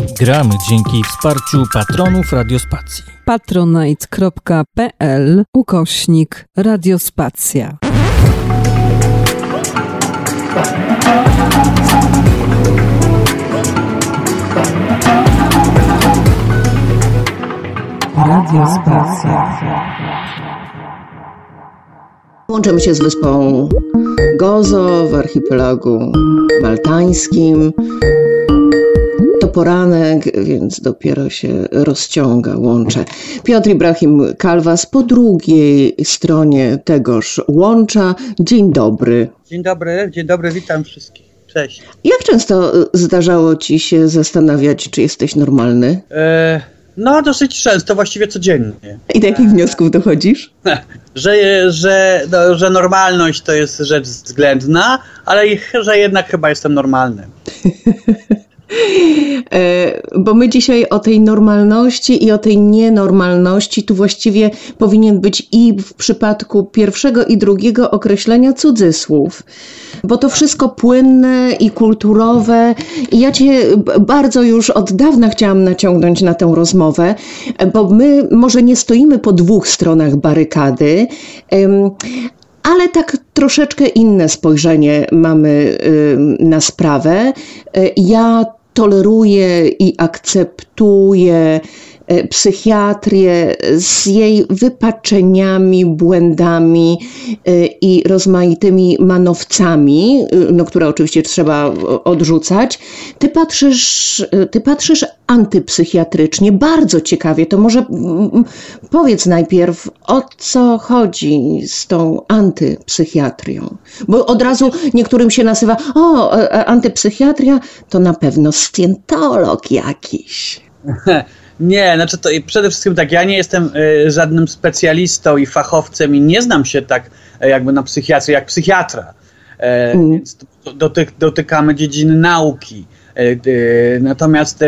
Gramy dzięki wsparciu patronów Radiospacji. patronite.pl ukośnik Radiospacja. Radiospacja. Łączymy się z wyspą Gozo w archipelagu maltańskim. To poranek, więc dopiero się rozciąga łącze. Piotr Ibrahim Kalwas po drugiej stronie tegoż łącza. Dzień dobry. Dzień dobry, dzień dobry, witam wszystkich. Cześć. Jak często zdarzało ci się zastanawiać, czy jesteś normalny? E, no, dosyć często, właściwie codziennie. I do jakich wniosków dochodzisz? Że, że, no, że normalność to jest rzecz względna, ale że jednak chyba jestem normalny. E, Bo my dzisiaj o tej normalności i o tej nienormalności tu właściwie powinien być i w przypadku pierwszego i drugiego określenia cudzysłów. Bo to wszystko płynne i kulturowe. I ja cię bardzo już od dawna chciałam naciągnąć na tę rozmowę, bo my może nie stoimy po dwóch stronach barykady, ale tak troszeczkę inne spojrzenie mamy na sprawę. Y, Ja toleruję i akceptuję y, psychiatrię z jej wypaczeniami, błędami y, i rozmaitymi manowcami, y, no, które oczywiście trzeba odrzucać. Ty patrzysz, ty patrzysz antypsychiatrycznie, bardzo ciekawie. To może powiedz najpierw, o co chodzi z tą antypsychiatrią? Bo od razu niektórym się nazywa, o, e, e, antypsychiatria to na pewno scjentolog jakiś. Nie, znaczy to przede wszystkim tak, ja nie jestem e, żadnym specjalistą i fachowcem i nie znam się tak e, jakby na psychiatrię jak psychiatra. Mm. Więc dotykamy dziedziny nauki. E, Natomiast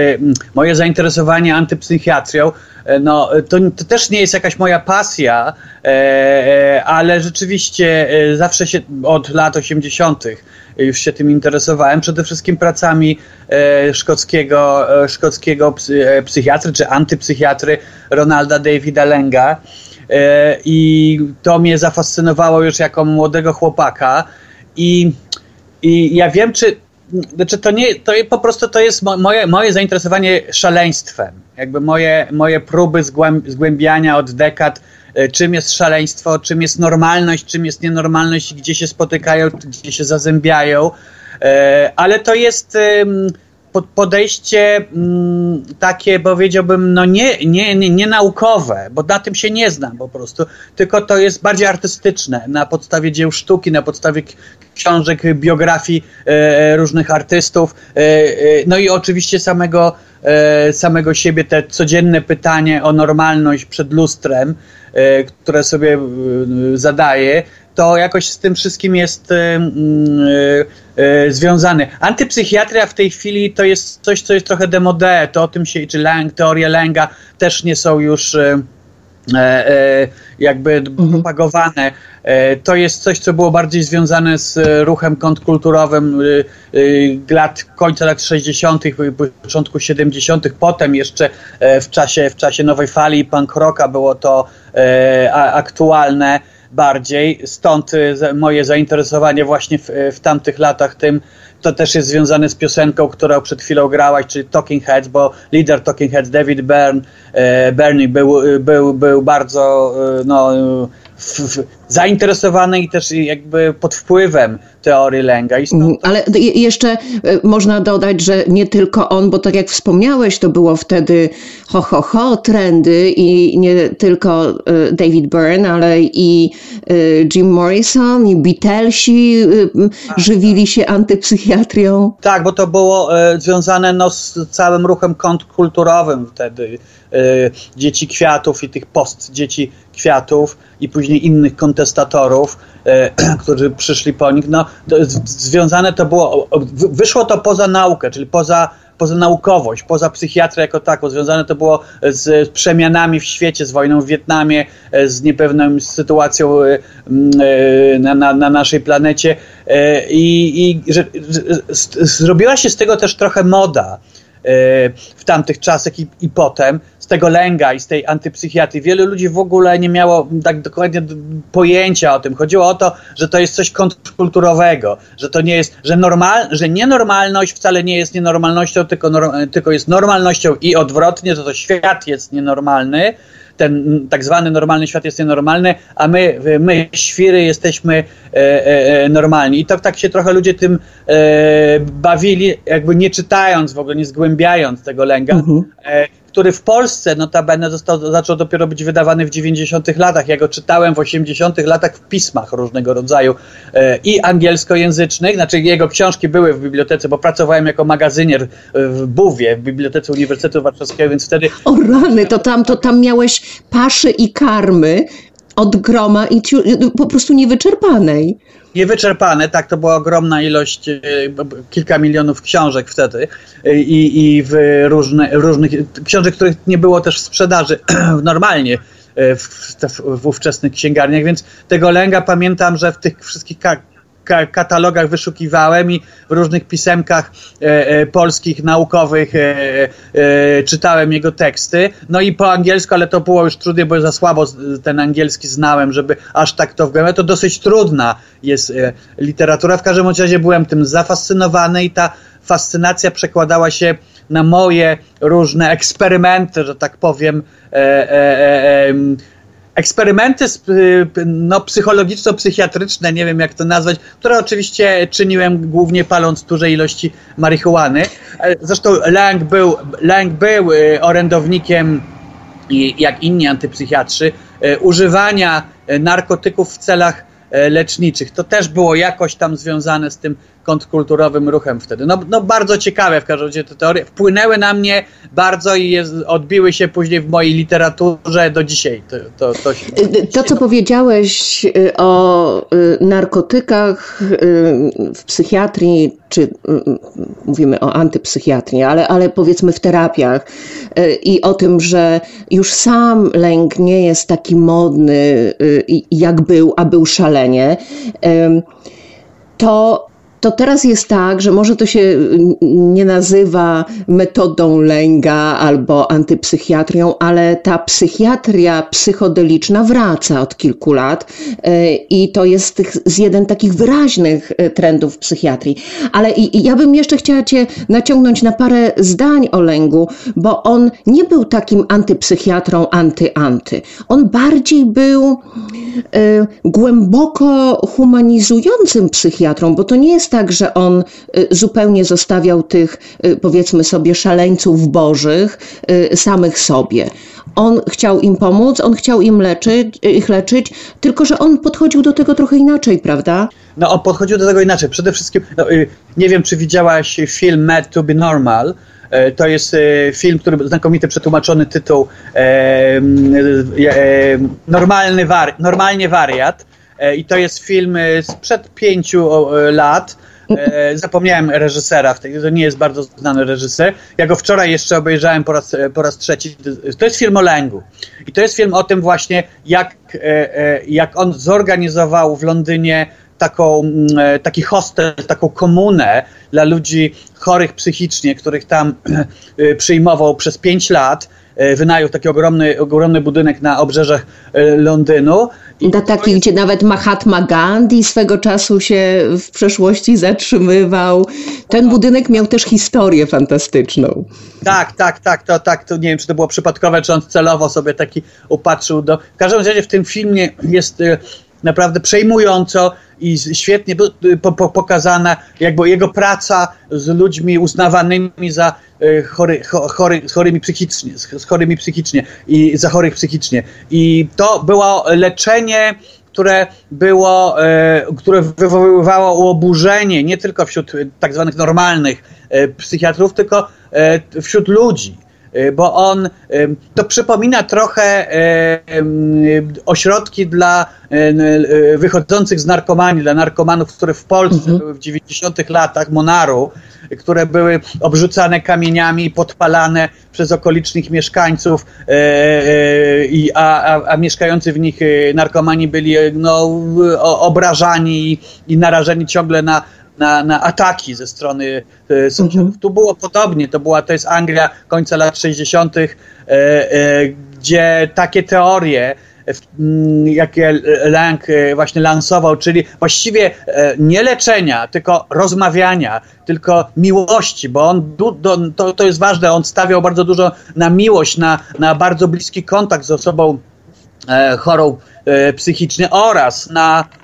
moje zainteresowanie antypsychiatrią, no, to, to też nie jest jakaś moja pasja, ale rzeczywiście zawsze się od lat 80. już się tym interesowałem. Przede wszystkim pracami e, szkockiego, e, szkockiego e, psychiatry czy antypsychiatry Ronalda Davida Lenga. I to mnie zafascynowało już jako młodego chłopaka. I, i ja wiem, czy, znaczy to nie, to po prostu to jest mo, moje, moje zainteresowanie szaleństwem. Jakby moje, moje próby zgłęb, zgłębiania od dekad, czym jest szaleństwo, czym jest normalność, czym jest nienormalność, gdzie się spotykają, gdzie się zazębiają. E, ale to jest podejście mm, takie, powiedziałbym, no nie, nie, nie, nie naukowe, bo na tym się nie znam po prostu, tylko to jest bardziej artystyczne, na podstawie dzieł sztuki, na podstawie książek, biografii e, różnych artystów, e, e, no i oczywiście samego, e, samego siebie, te codzienne pytanie o normalność przed lustrem, e, które sobie e, zadaję, to jakoś z tym wszystkim jest e, mm, e, e, związany. Antypsychiatria w tej chwili to jest coś, co jest trochę demodé, to o tym się, czy Lang, teorie Langa też nie są już e, e, jakby propagowane. E, to jest coś, co było bardziej związane z ruchem kontrkulturowym e, e, lat, końca lat 60., i początku 70., potem jeszcze w czasie, w czasie nowej fali punk rocka było to aktualne bardziej, stąd y, moje zainteresowanie właśnie w, w tamtych latach tym, to też jest związane z piosenką, którą przed chwilą grałaś, czyli Talking Heads, bo lider Talking Heads, David Byrne, e, Bernie był, był, był bardzo e, no, w, w, zainteresowany i też jakby pod wpływem teorii Lęga. Stąd Mm, Ale je- jeszcze e, można dodać, że nie tylko on, bo tak jak wspomniałeś, to było wtedy ho, ho, ho, trendy i nie tylko e, David Byrne, ale i e, Jim Morrison, i Beatlesi e, m, żywili się antypsychiatrią. Tak, bo to było e, związane no, z całym ruchem kontrkulturowym wtedy. E, dzieci kwiatów i tych post dzieci kwiatów i później innych kontestatorów, e, którzy przyszli po nich. No, to z, związane to było, wyszło to poza naukę, czyli poza poza naukowość, poza psychiatrię jako taką. Związane to było z przemianami w świecie, z wojną w Wietnamie, z niepewną sytuacją m, e, na, na, na naszej planecie. E, I, i że, zrobiła się z tego też trochę moda. w tamtych czasach i, i potem, z tego lęga i z tej antypsychiatrii. Wielu ludzi w ogóle nie miało tak dokładnie pojęcia o tym. Chodziło o to, że to jest coś kontrkulturowego, że to nie jest, że, normal, że nienormalność wcale nie jest nienormalnością, tylko, tylko jest normalnością i odwrotnie, że to świat jest nienormalny ten tak zwany normalny świat jest nienormalny, a my, my świry, jesteśmy e, e, e, normalni. I to tak się trochę ludzie tym e, bawili, jakby nie czytając w ogóle, nie zgłębiając tego lęga. Mhm. E, który w Polsce notabene został, zaczął dopiero być wydawany w 90 latach. Ja go czytałem w 80 latach w pismach różnego rodzaju e, i angielskojęzycznych, znaczy jego książki były w bibliotece, bo pracowałem jako magazynier w Buwie, w Bibliotece Uniwersytetu Warszawskiego, więc wtedy... O rany, to tam, to tam miałeś paszy i karmy od groma i po prostu niewyczerpanej. Niewyczerpane, tak, to była ogromna ilość, e, kilka milionów książek wtedy i, i w różne, różnych, książek, których nie było też w sprzedaży normalnie w, w, w ówczesnych księgarniach, więc tego lęga pamiętam, że w tych wszystkich katalogach wyszukiwałem i w różnych pisemkach e, e, polskich, naukowych e, e, czytałem jego teksty. No i po angielsku, ale to było już trudne, bo za słabo ten angielski znałem, żeby aż tak to wgłębiać. To dosyć trudna jest e, literatura. W każdym razie byłem tym zafascynowany i ta fascynacja przekładała się na moje różne eksperymenty, że tak powiem, e, eksperymenty no, psychologiczno-psychiatryczne, nie wiem jak to nazwać, które oczywiście czyniłem głównie paląc duże ilości marihuany. E, zresztą Lang był, Lang był e, orędownikiem, jak inni antypsychiatrzy, e, używania narkotyków w celach leczniczych. To też było jakoś tam związane z tym kontrkulturowym ruchem wtedy. No, no bardzo ciekawe w każdym razie te teorie. Wpłynęły na mnie bardzo i jest, odbiły się później w mojej literaturze do dzisiaj. To, to, to, się, to co powiedziałeś y, o y, narkotykach y, w psychiatrii, czy mówimy o antypsychiatrii, ale, ale powiedzmy w terapiach i o tym, że już sam lęk nie jest taki modny, jak był, a był szalenie, to to teraz jest tak, że może to się nie nazywa metodą lęga albo antypsychiatrią, ale ta psychiatria psychodeliczna wraca od kilku lat e, i to jest z jeden takich wyraźnych e, trendów psychiatrii. Ale i, ja bym jeszcze chciała Cię naciągnąć na parę zdań o lęgu, bo on nie był takim antypsychiatrą anty-anty. On bardziej był głęboko humanizującym psychiatrą, bo to nie jest tak, że on y, zupełnie zostawiał tych, y, powiedzmy sobie, szaleńców bożych y, samych sobie. On chciał im pomóc, on chciał im leczyć, ich leczyć, tylko że on podchodził do tego trochę inaczej, prawda? No, on podchodził do tego inaczej. Przede wszystkim, no, nie wiem, czy widziałaś film Mad to be Normal. E, to jest e, film, który znakomity przetłumaczony tytuł e, e, normalny wari Normalnie wariat. E, I to jest film sprzed pięciu lat E, zapomniałem reżysera, to nie jest bardzo znany reżyser. Ja go wczoraj jeszcze obejrzałem po raz, po raz trzeci. To jest film o lęgu. I to jest film o tym właśnie, jak, e, e, jak on zorganizował w Londynie taką, taki hostel, taką komunę dla ludzi chorych psychicznie, których tam przyjmował przez pięć lat wynajął taki ogromny, ogromny budynek na obrzeżach Londynu na taki, gdzie nawet Mahatma Gandhi swego czasu się w przeszłości zatrzymywał. Ten budynek miał też historię fantastyczną. Tak, tak, tak, to tak, to nie wiem, czy to było przypadkowe, czy on celowo sobie taki upatrzył do... W każdym razie w tym filmie jest y, naprawdę przejmująco i świetnie pokazana jakby jego praca z ludźmi uznawanymi za e, chory, chory, chorymi psychicznie, z chorymi psychicznie i za chorych psychicznie. I to było leczenie które było, e, które wywoływało oburzenie nie tylko wśród tak zwanych normalnych e, psychiatrów, tylko wśród ludzi. Y, bo on, y, to przypomina trochę y, ośrodki dla wychodzących z narkomanii, dla narkomanów, które w Polsce mhm. były w 90 latach, Monaru, które były obrzucane kamieniami i podpalane przez okolicznych mieszkańców, a, a, a mieszkający w nich narkomani byli no, obrażani i narażeni ciągle na na, na ataki ze strony e, sąsiadów. Mhm. Tu było podobnie, to była, to jest Anglia końca lat 60., e, e, gdzie takie teorie, mm, jakie Lang właśnie lansował, czyli właściwie nie leczenia, tylko rozmawiania, tylko miłości, bo on, to, to jest ważne, on stawiał bardzo dużo na miłość, na, na bardzo bliski kontakt z osobą chorą psychicznie oraz na E,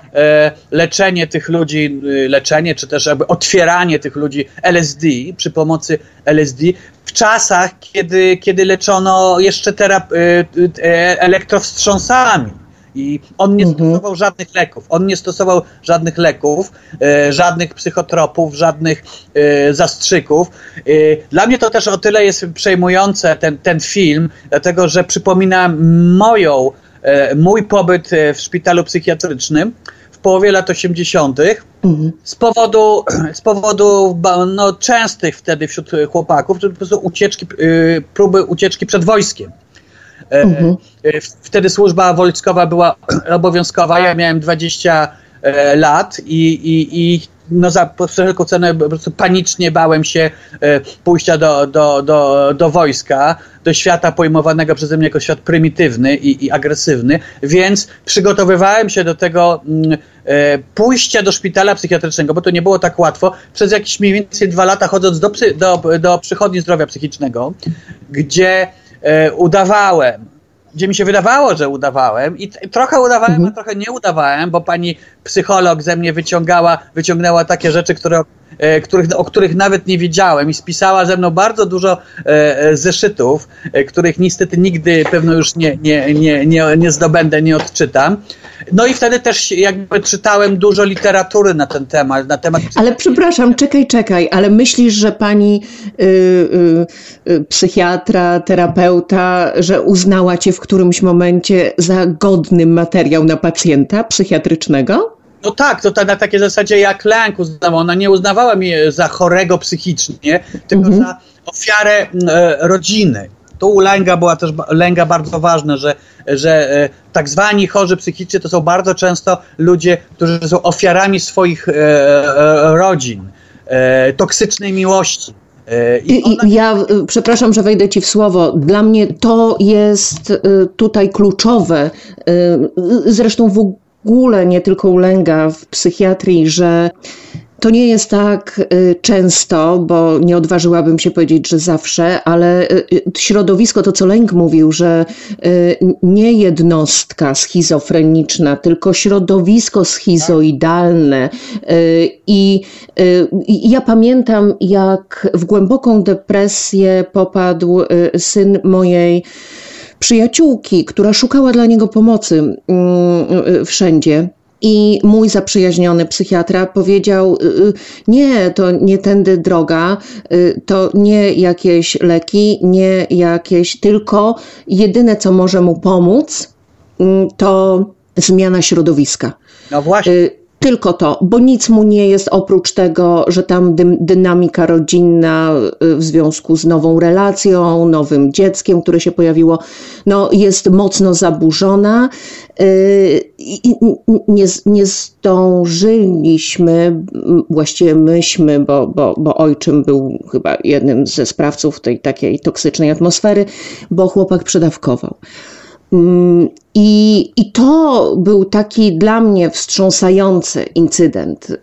leczenie tych ludzi, y, leczenie czy też jakby otwieranie tych ludzi LSD przy pomocy LSD w czasach, kiedy, kiedy leczono jeszcze terap- y, y, e, elektrowstrząsami. I on nie mhm. stosował żadnych leków. On nie stosował żadnych leków, e, żadnych psychotropów, żadnych e, zastrzyków. E, dla mnie to też o tyle jest przejmujące ten, ten film, dlatego że przypomina moją, e, mój pobyt w szpitalu psychiatrycznym połowie lat 80. Mhm. z powodu, z powodu no, częstych wtedy wśród chłopaków, to po prostu ucieczki, y, próby ucieczki przed wojskiem. E, mhm. E, wtedy służba wojskowa była obowiązkowa. Ja miałem 20 e, lat i, i, i no za wszelką cenę po prostu panicznie bałem się pójścia do, do, do, do wojska, do świata pojmowanego przeze mnie jako świat prymitywny i, i agresywny, więc przygotowywałem się do tego mm, E, pójścia do szpitala psychiatrycznego, bo to nie było tak łatwo, przez jakieś mniej więcej dwa lata chodząc do, psy, do, do przychodni zdrowia psychicznego, gdzie e, udawałem, gdzie mi się wydawało, że udawałem i trochę udawałem, mhm. a trochę nie udawałem, bo pani psycholog ze mnie wyciągała, wyciągnęła takie rzeczy, które, e, których, o których nawet nie wiedziałem i spisała ze mną bardzo dużo e, zeszytów, e, których niestety nigdy pewno już nie, nie, nie, nie, nie zdobędę, nie odczytam. No i wtedy też jakby czytałem dużo literatury na ten temat. Na temat ale przepraszam, czekaj, czekaj, ale myślisz, że pani y, y, y, psychiatra, terapeuta, że uznała cię w którymś momencie za godny materiał na pacjenta psychiatrycznego? No tak, to ta, na takiej zasadzie jak lęk uznała. Ona nie uznawała mnie za chorego psychicznie, tylko mhm. za ofiarę e, rodziny. Tu u Lęga była też Lęga bardzo ważne, że, że e, tak zwani chorzy psychicznie to są bardzo często ludzie, którzy są ofiarami swoich e, e, rodzin, e, toksycznej miłości. E, I ona... Ja przepraszam, że wejdę ci w słowo. Dla mnie to jest tutaj kluczowe. Zresztą w ogóle nie tylko u Lęga w psychiatrii, że to nie jest tak y, często, bo nie odważyłabym się powiedzieć, że zawsze, ale y, y, środowisko, to co Lęk mówił, że nie jednostka schizofreniczna, tylko środowisko schizoidalne. I ja pamiętam, jak w głęboką depresję popadł syn mojej przyjaciółki, która szukała dla niego pomocy mm, wszędzie. I mój zaprzyjaźniony psychiatra powiedział: y, y, Nie, to nie tędy droga, y, to nie jakieś leki, nie jakieś, tylko jedyne, co może mu pomóc, mm, to zmiana środowiska. No właśnie. Tylko to, bo nic mu nie jest oprócz tego, że tam dy, dynamika rodzinna y, w związku z nową relacją, nowym dzieckiem, które się pojawiło, no, jest mocno zaburzona. Y, I nie, nie zdążyliśmy, właściwie myśmy, bo, bo, bo ojczym był chyba jednym ze sprawców tej takiej toksycznej atmosfery, bo chłopak przedawkował. I, I to był taki dla mnie wstrząsający incydent, y,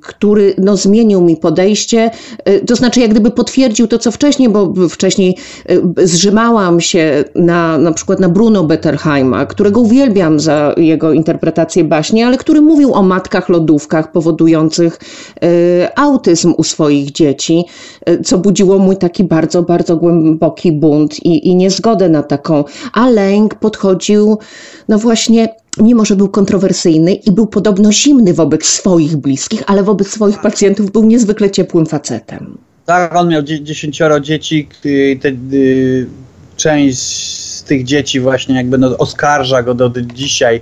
który no, zmienił mi podejście, y, to znaczy jak gdyby potwierdził to, co wcześniej, bo wcześniej y, zrzymałam się na, na przykład na Bruno Betterheima, którego uwielbiam za jego interpretację baśni, ale który mówił o matkach lodówkach powodujących autyzm u swoich dzieci, co budziło mój taki bardzo, bardzo głęboki bunt i, i niezgodę na taką, a lęk podchodził no właśnie, mimo że był kontrowersyjny i był podobno zimny wobec swoich bliskich, ale wobec swoich pacjentów był niezwykle ciepłym facetem. Tak, on miał dziesięcioro dzieci, te, y, część z tych dzieci właśnie jakby no, oskarża go do, do dzisiaj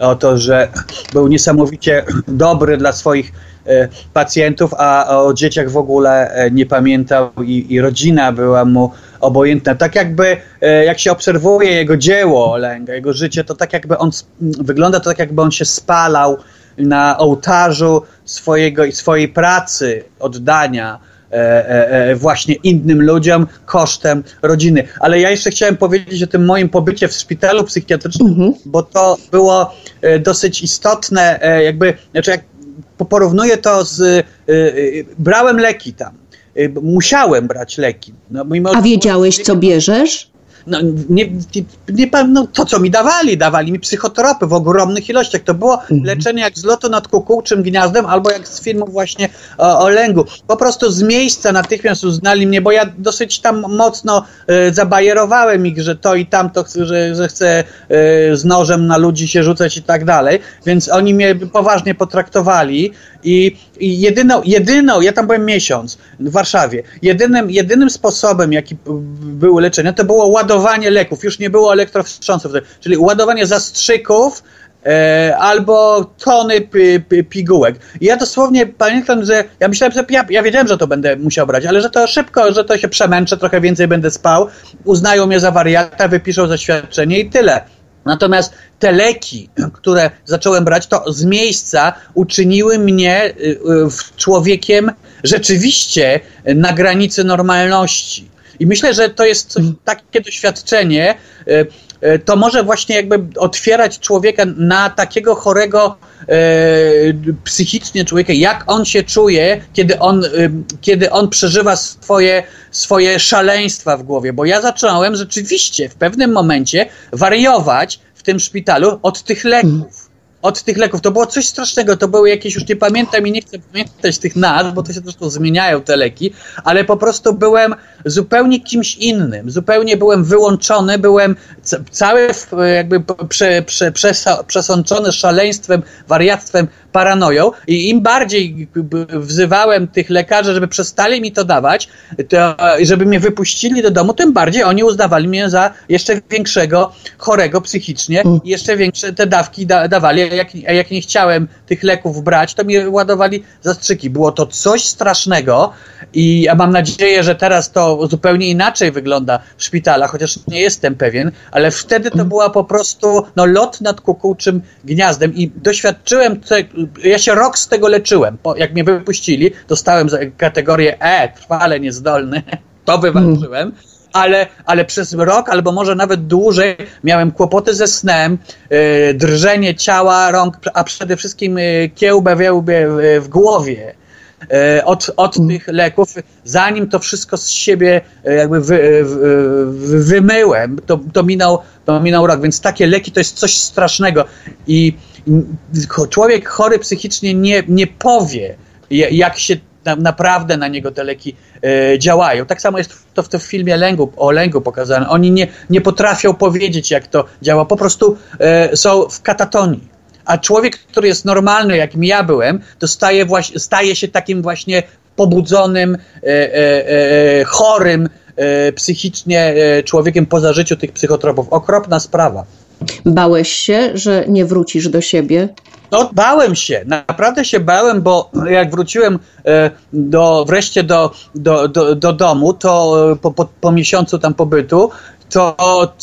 o to, że był niesamowicie dobry dla swoich e, pacjentów, a o dzieciach w ogóle e, nie pamiętał i, i rodzina była mu obojętna. Tak jakby, e, jak się obserwuje jego dzieło Lęga, jego życie, to tak jakby on wygląda to tak jakby on się spalał na ołtarzu swojego, swojej pracy, oddania e, e, e, właśnie innym ludziom kosztem rodziny. Ale ja jeszcze chciałem powiedzieć o tym moim pobycie w szpitalu psychiatrycznym, Mhm. bo to było e, dosyć istotne, jakby, znaczy jak po- porównuję to z, brałem leki tam. Bo Musiałem brać leki. No, mimo A wiedziałeś, co bierzesz? no, nie, nie, nie, no, to, co mi dawali, dawali mi psychotropy w ogromnych ilościach. To było leczenie jak z lotu nad kukułczym gniazdem, albo jak z filmu właśnie o, o lęgu. Po prostu z miejsca natychmiast uznali mnie, bo ja dosyć tam mocno e, zabajerowałem ich, że to i tamto, że, że chcę e, z nożem na ludzi się rzucać i tak dalej. Więc oni mnie poważnie potraktowali i, i jedyną, jedyną, ja tam byłem miesiąc w Warszawie, jedynym, jedynym sposobem, jaki było leczenie, to było ładowanie leków. Już nie było elektrowstrząsów, czyli ładowanie zastrzyków e, albo tony pi, pi, pigułek. I ja dosłownie pamiętam, że ja myślałem, że ja, ja wiedziałem, że to będę musiał brać, ale że to szybko, że to się przemęczę, trochę więcej będę spał, uznają mnie za wariata, wypiszą zaświadczenie i tyle. Natomiast te leki, które zacząłem brać, to z miejsca uczyniły mnie y, y, człowiekiem rzeczywiście na granicy normalności. I myślę, że to jest coś, takie doświadczenie, y, y, to może właśnie jakby otwierać człowieka na takiego chorego y, psychicznie człowieka, jak on się czuje, kiedy on, y, kiedy on przeżywa swoje, swoje szaleństwa w głowie. Bo ja zacząłem rzeczywiście w pewnym momencie wariować w tym szpitalu od tych leków. Od tych leków. To było coś strasznego. To były jakieś, już nie pamiętam i nie chcę pamiętać tych nazw, bo to się zresztą zmieniają te leki, ale po prostu byłem zupełnie kimś innym. Zupełnie byłem wyłączony, byłem ca- cały jakby prze, prze, przesączony szaleństwem, wariactwem, paranoją i im bardziej wzywałem tych lekarzy, żeby przestali mi to dawać, to, żeby mnie wypuścili do domu, tym bardziej oni uznawali mnie za jeszcze większego chorego psychicznie i jeszcze większe te dawki da, dawali. A jak, jak nie chciałem tych leków brać, to mi ładowali zastrzyki. Było to coś strasznego i ja mam nadzieję, że teraz to zupełnie inaczej wygląda w szpitalach, chociaż nie jestem pewien, ale wtedy to była po prostu no, lot nad kukułczym gniazdem i doświadczyłem, te, ja się rok z tego leczyłem. Po, jak mnie wypuścili, dostałem kategorię E, trwale niezdolny, to wywalczyłem. Ale, ale przez rok, albo może nawet dłużej, miałem kłopoty ze snem, yy, drżenie ciała, rąk, a przede wszystkim yy, kiełbę, w, w głowie e, od, od tych leków, zanim to wszystko z siebie e, jakby wy, wy, wymyłem, to, to, minął, to minął rok, więc takie leki to jest coś strasznego. I mm, człowiek chory psychicznie nie, nie powie, jak się na, naprawdę na niego te leki e, działają. Tak samo jest to w tym filmie lęgu, o lęgu pokazane. Oni nie, nie potrafią powiedzieć, jak to działa, po prostu e, są w katatonii. A człowiek, który jest normalny, jakim ja byłem, to staje, staje się takim właśnie pobudzonym, e, chorym psychicznie człowiekiem po zażyciu tych psychotropów. Okropna sprawa. Bałeś się, że nie wrócisz do siebie? No, bałem się, naprawdę się bałem, bo jak wróciłem e, do, wreszcie do, do, do, do domu, to e, po, po, po miesiącu tam pobytu, to,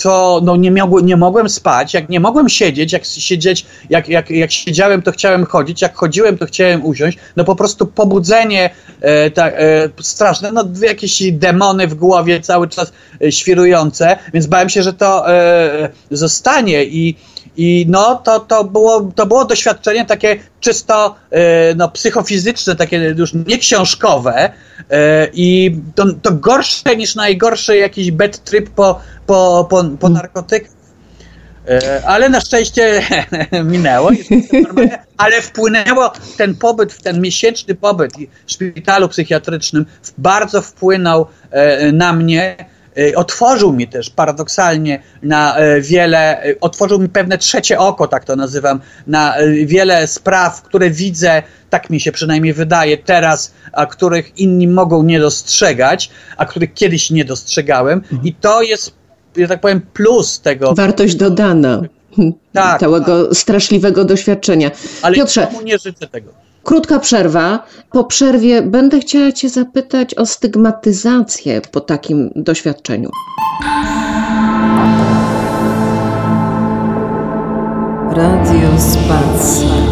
to no nie, miał, nie mogłem spać, jak nie mogłem siedzieć, jak siedzieć, jak, jak, jak siedziałem, to chciałem chodzić, jak chodziłem, to chciałem usiąść, no po prostu pobudzenie e, ta, e, straszne, no jakieś demony w głowie cały czas e, świrujące, więc bałem się, że to e, zostanie. I i no, to, to, było, to było doświadczenie takie czysto e, no, psychofizyczne, takie już nie książkowe e, i to, to gorsze niż najgorszy jakiś bad trip po, po, po, po narkotykach. E, Ale na szczęście minęło, ale wpłynęło ten pobyt, ten miesięczny pobyt w szpitalu psychiatrycznym bardzo wpłynął na mnie. E, Otworzył mi też paradoksalnie na e, wiele, e, otworzył mi pewne trzecie oko, tak to nazywam, na wiele spraw, które widzę, tak mi się przynajmniej wydaje teraz, a których inni mogą nie dostrzegać, a których kiedyś nie dostrzegałem. I to jest, że tak powiem, plus tego. Wartość dodana Tak, całego straszliwego doświadczenia. Ale Piotrze, nie życzę tego. Krótka przerwa. Po przerwie będę chciała Cię zapytać o stygmatyzację po takim doświadczeniu. Radio Spacja.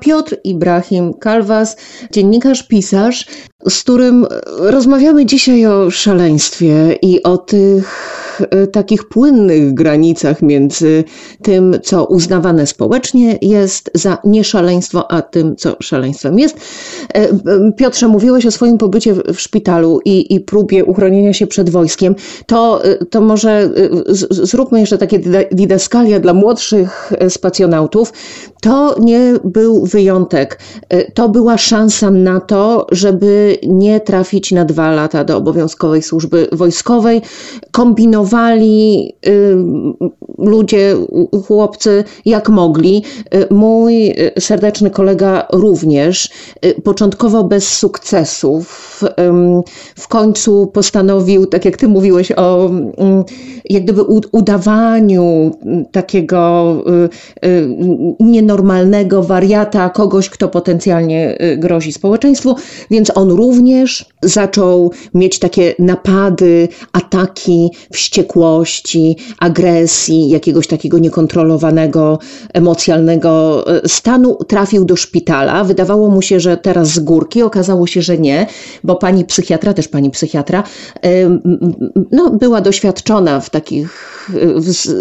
Piotr Ibrahim Kalwas, dziennikarz, pisarz, z którym rozmawiamy dzisiaj o szaleństwie i o tych e, takich płynnych granicach między tym, co uznawane społecznie jest za nieszaleństwo, a tym, co szaleństwem jest. E, Piotrze, mówiłeś o swoim pobycie w szpitalu i, i próbie uchronienia się przed wojskiem. To, e, to może zróbmy jeszcze takie didaskalia dla młodszych spacjonautów. To nie był wyjątek. To była szansa na to, żeby nie trafić na dwa lata do obowiązkowej służby wojskowej. Kombinowali y, ludzie, chłopcy jak mogli. Y, mój serdeczny kolega również, y, początkowo bez sukcesów. W końcu postanowił, tak jak ty mówiłeś o jak gdyby udawaniu takiego nienormalnego wariata, kogoś, kto potencjalnie grozi społeczeństwu, więc on również zaczął mieć takie napady, ataki wściekłości, agresji, jakiegoś takiego niekontrolowanego, emocjonalnego e, stanu. Trafił do szpitala. Wydawało mu się, że teraz z górki, okazało się, że nie, bo pani psychiatra, też pani psychiatra, no, była doświadczona w takich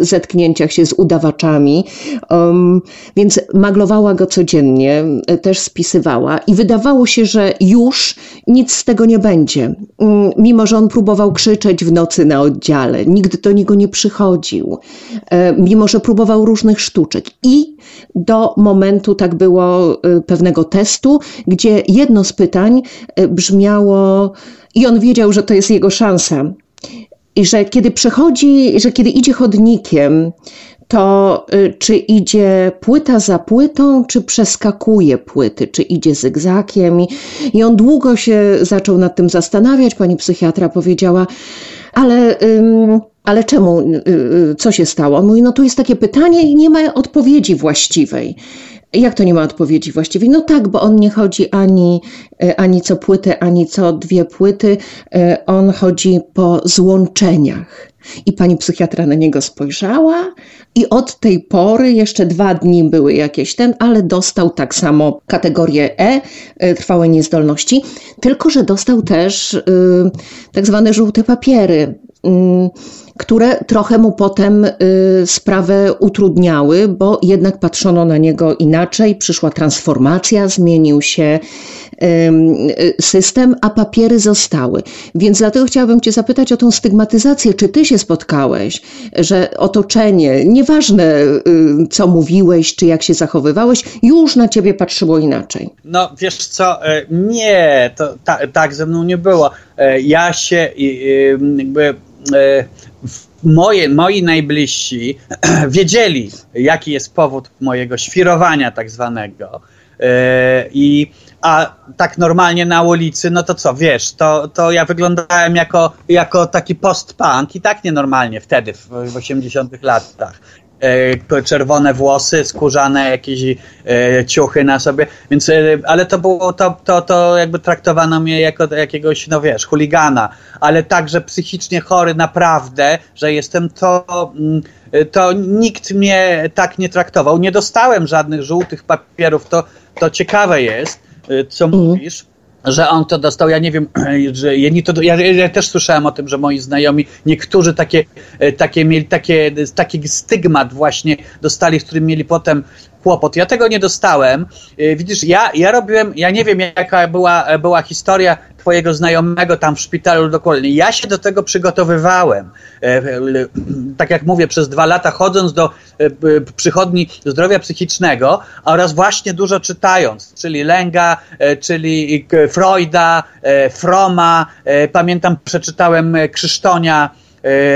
zetknięciach się z udawaczami, więc maglowała go codziennie, e, też spisywała i wydawało się, że już nic z tego nie będzie. Mm, mimo, że on próbował krzyczeć w nocy na oddziale, nikt do niego nie przychodził, e, mimo, że próbował różnych sztuczek. I do momentu tak było e, pewnego testu, gdzie jedno z pytań e, brzmiało, i on wiedział, że to jest jego szansa. I że kiedy przechodzi, że kiedy idzie chodnikiem, to y, czy idzie płyta za płytą, czy przeskakuje płyty, czy idzie zygzakiem. I, I on długo się zaczął nad tym zastanawiać. Pani psychiatra powiedziała, ale. ale czemu, y, y, co się stało? On mówi, no tu jest takie pytanie i nie ma odpowiedzi właściwej. Jak to nie ma odpowiedzi właściwej? No tak, bo on nie chodzi ani, ani co płytę, ani co dwie płyty. On chodzi po złączeniach. I pani psychiatra na niego spojrzała, i od tej pory jeszcze dwa dni były jakieś ten, ale dostał tak samo kategorię E, e trwałe niezdolności, tylko że dostał też y, tak zwane żółte papiery. Y, które trochę mu potem y, sprawę utrudniały, bo jednak patrzono na niego inaczej, przyszła transformacja, zmienił się y, system, a papiery zostały. Więc dlatego chciałabym Cię zapytać o tą stygmatyzację. Czy Ty się spotkałeś, że otoczenie, nieważne y, co mówiłeś, czy jak się zachowywałeś, już na Ciebie patrzyło inaczej? No wiesz co, e, nie, to ta, tak ze mną nie było. E, ja się jakby moje, moi najbliżsi wiedzieli, jaki jest powód mojego świrowania tak zwanego. E, I, a tak normalnie na ulicy, no to co, wiesz, to, to ja wyglądałem jako, jako taki post-punk i tak nienormalnie wtedy, w, w 80 latach. E, czerwone włosy, skórzane jakieś e, ciuchy na sobie, więc, e, ale to było, to, to, to jakby traktowano mnie jako jakiegoś, no wiesz, chuligana, ale także psychicznie chory naprawdę, że jestem to, mm, to nikt mnie tak nie traktował. Nie dostałem żadnych żółtych papierów, to, to ciekawe jest, co mm. mówisz że on to dostał, ja nie wiem, że jedni to, ja, ja, też słyszałem o tym, że moi znajomi, niektórzy takie, e, takie mieli takie, taki stygmat właśnie dostali, z którym mieli potem kłopot. Ja tego nie dostałem. E, widzisz, ja, ja robiłem, ja nie wiem jaka była, była historia twojego znajomego tam w szpitalu dokładnie. Ja się do tego przygotowywałem. E, tak jak mówię, przez dwa lata chodząc do przychodni zdrowia psychicznego oraz właśnie dużo czytając, czyli Lęga, czyli Freuda, Froma, pamiętam przeczytałem Krzysztonia,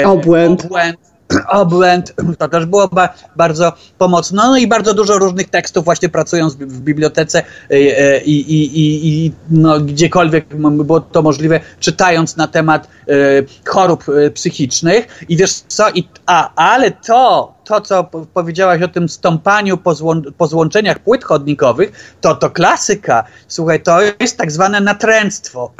Obłęd. Obłęd obłęd, to też było ba bardzo pomocne. No i bardzo dużo różnych tekstów właśnie pracując w bibliotece e, e, i, i, i, i no, gdziekolwiek było to możliwe, czytając na temat e, chorób psychicznych. I wiesz co, I, a, ale to, to, co powiedziałaś o tym stąpaniu po, złą, po złączeniach płyt chodnikowych, to to klasyka. Słuchaj, to jest tak zwane natręctwo.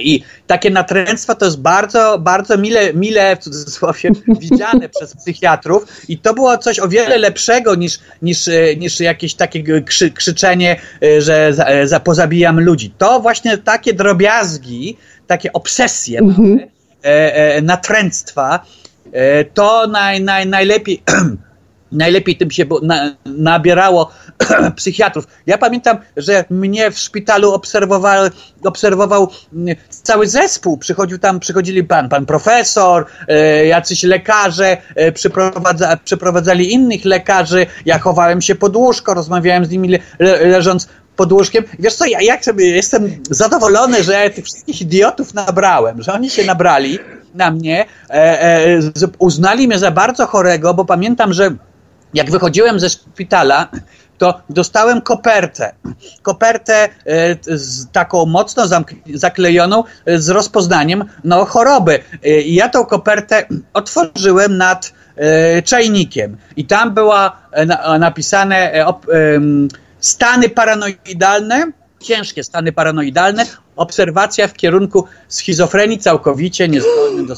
I takie natręctwo to jest bardzo, bardzo mile, mile w cudzysłowie widziane przez psychiatrów i to było coś o wiele lepszego niż, niż, e, niż jakieś takie krzy, krzyczenie, e, że za, e, za, pozabijam ludzi. To właśnie takie drobiazgi, takie obsesje mhm. natręctwa, to naj, naj, najlepiej najlepiej tym się na, nabierało psychiatrów. Ja pamiętam, że mnie w szpitalu obserwował, obserwował mm, cały zespół. Przychodził tam, przychodzili pan, pan profesor, e, jacyś lekarze, e, przyprowadza, przyprowadzali innych lekarzy. Ja chowałem się pod łóżko, rozmawiałem z nimi le, leżąc pod łóżkiem. Wiesz co, ja sobie jestem zadowolony, że ja tych wszystkich idiotów nabrałem, że oni się nabrali na mnie, e, e, uznali mnie za bardzo chorego, bo pamiętam, że jak wychodziłem ze szpitala, to dostałem kopertę. Kopertę e, z taką mocno zaklejoną e, z rozpoznaniem no, choroby. E, I ja tą kopertę otworzyłem nad czajnikiem. I tam była napisane stany paranoidalne, ciężkie stany paranoidalne, obserwacja w kierunku schizofrenii całkowicie niezdolny do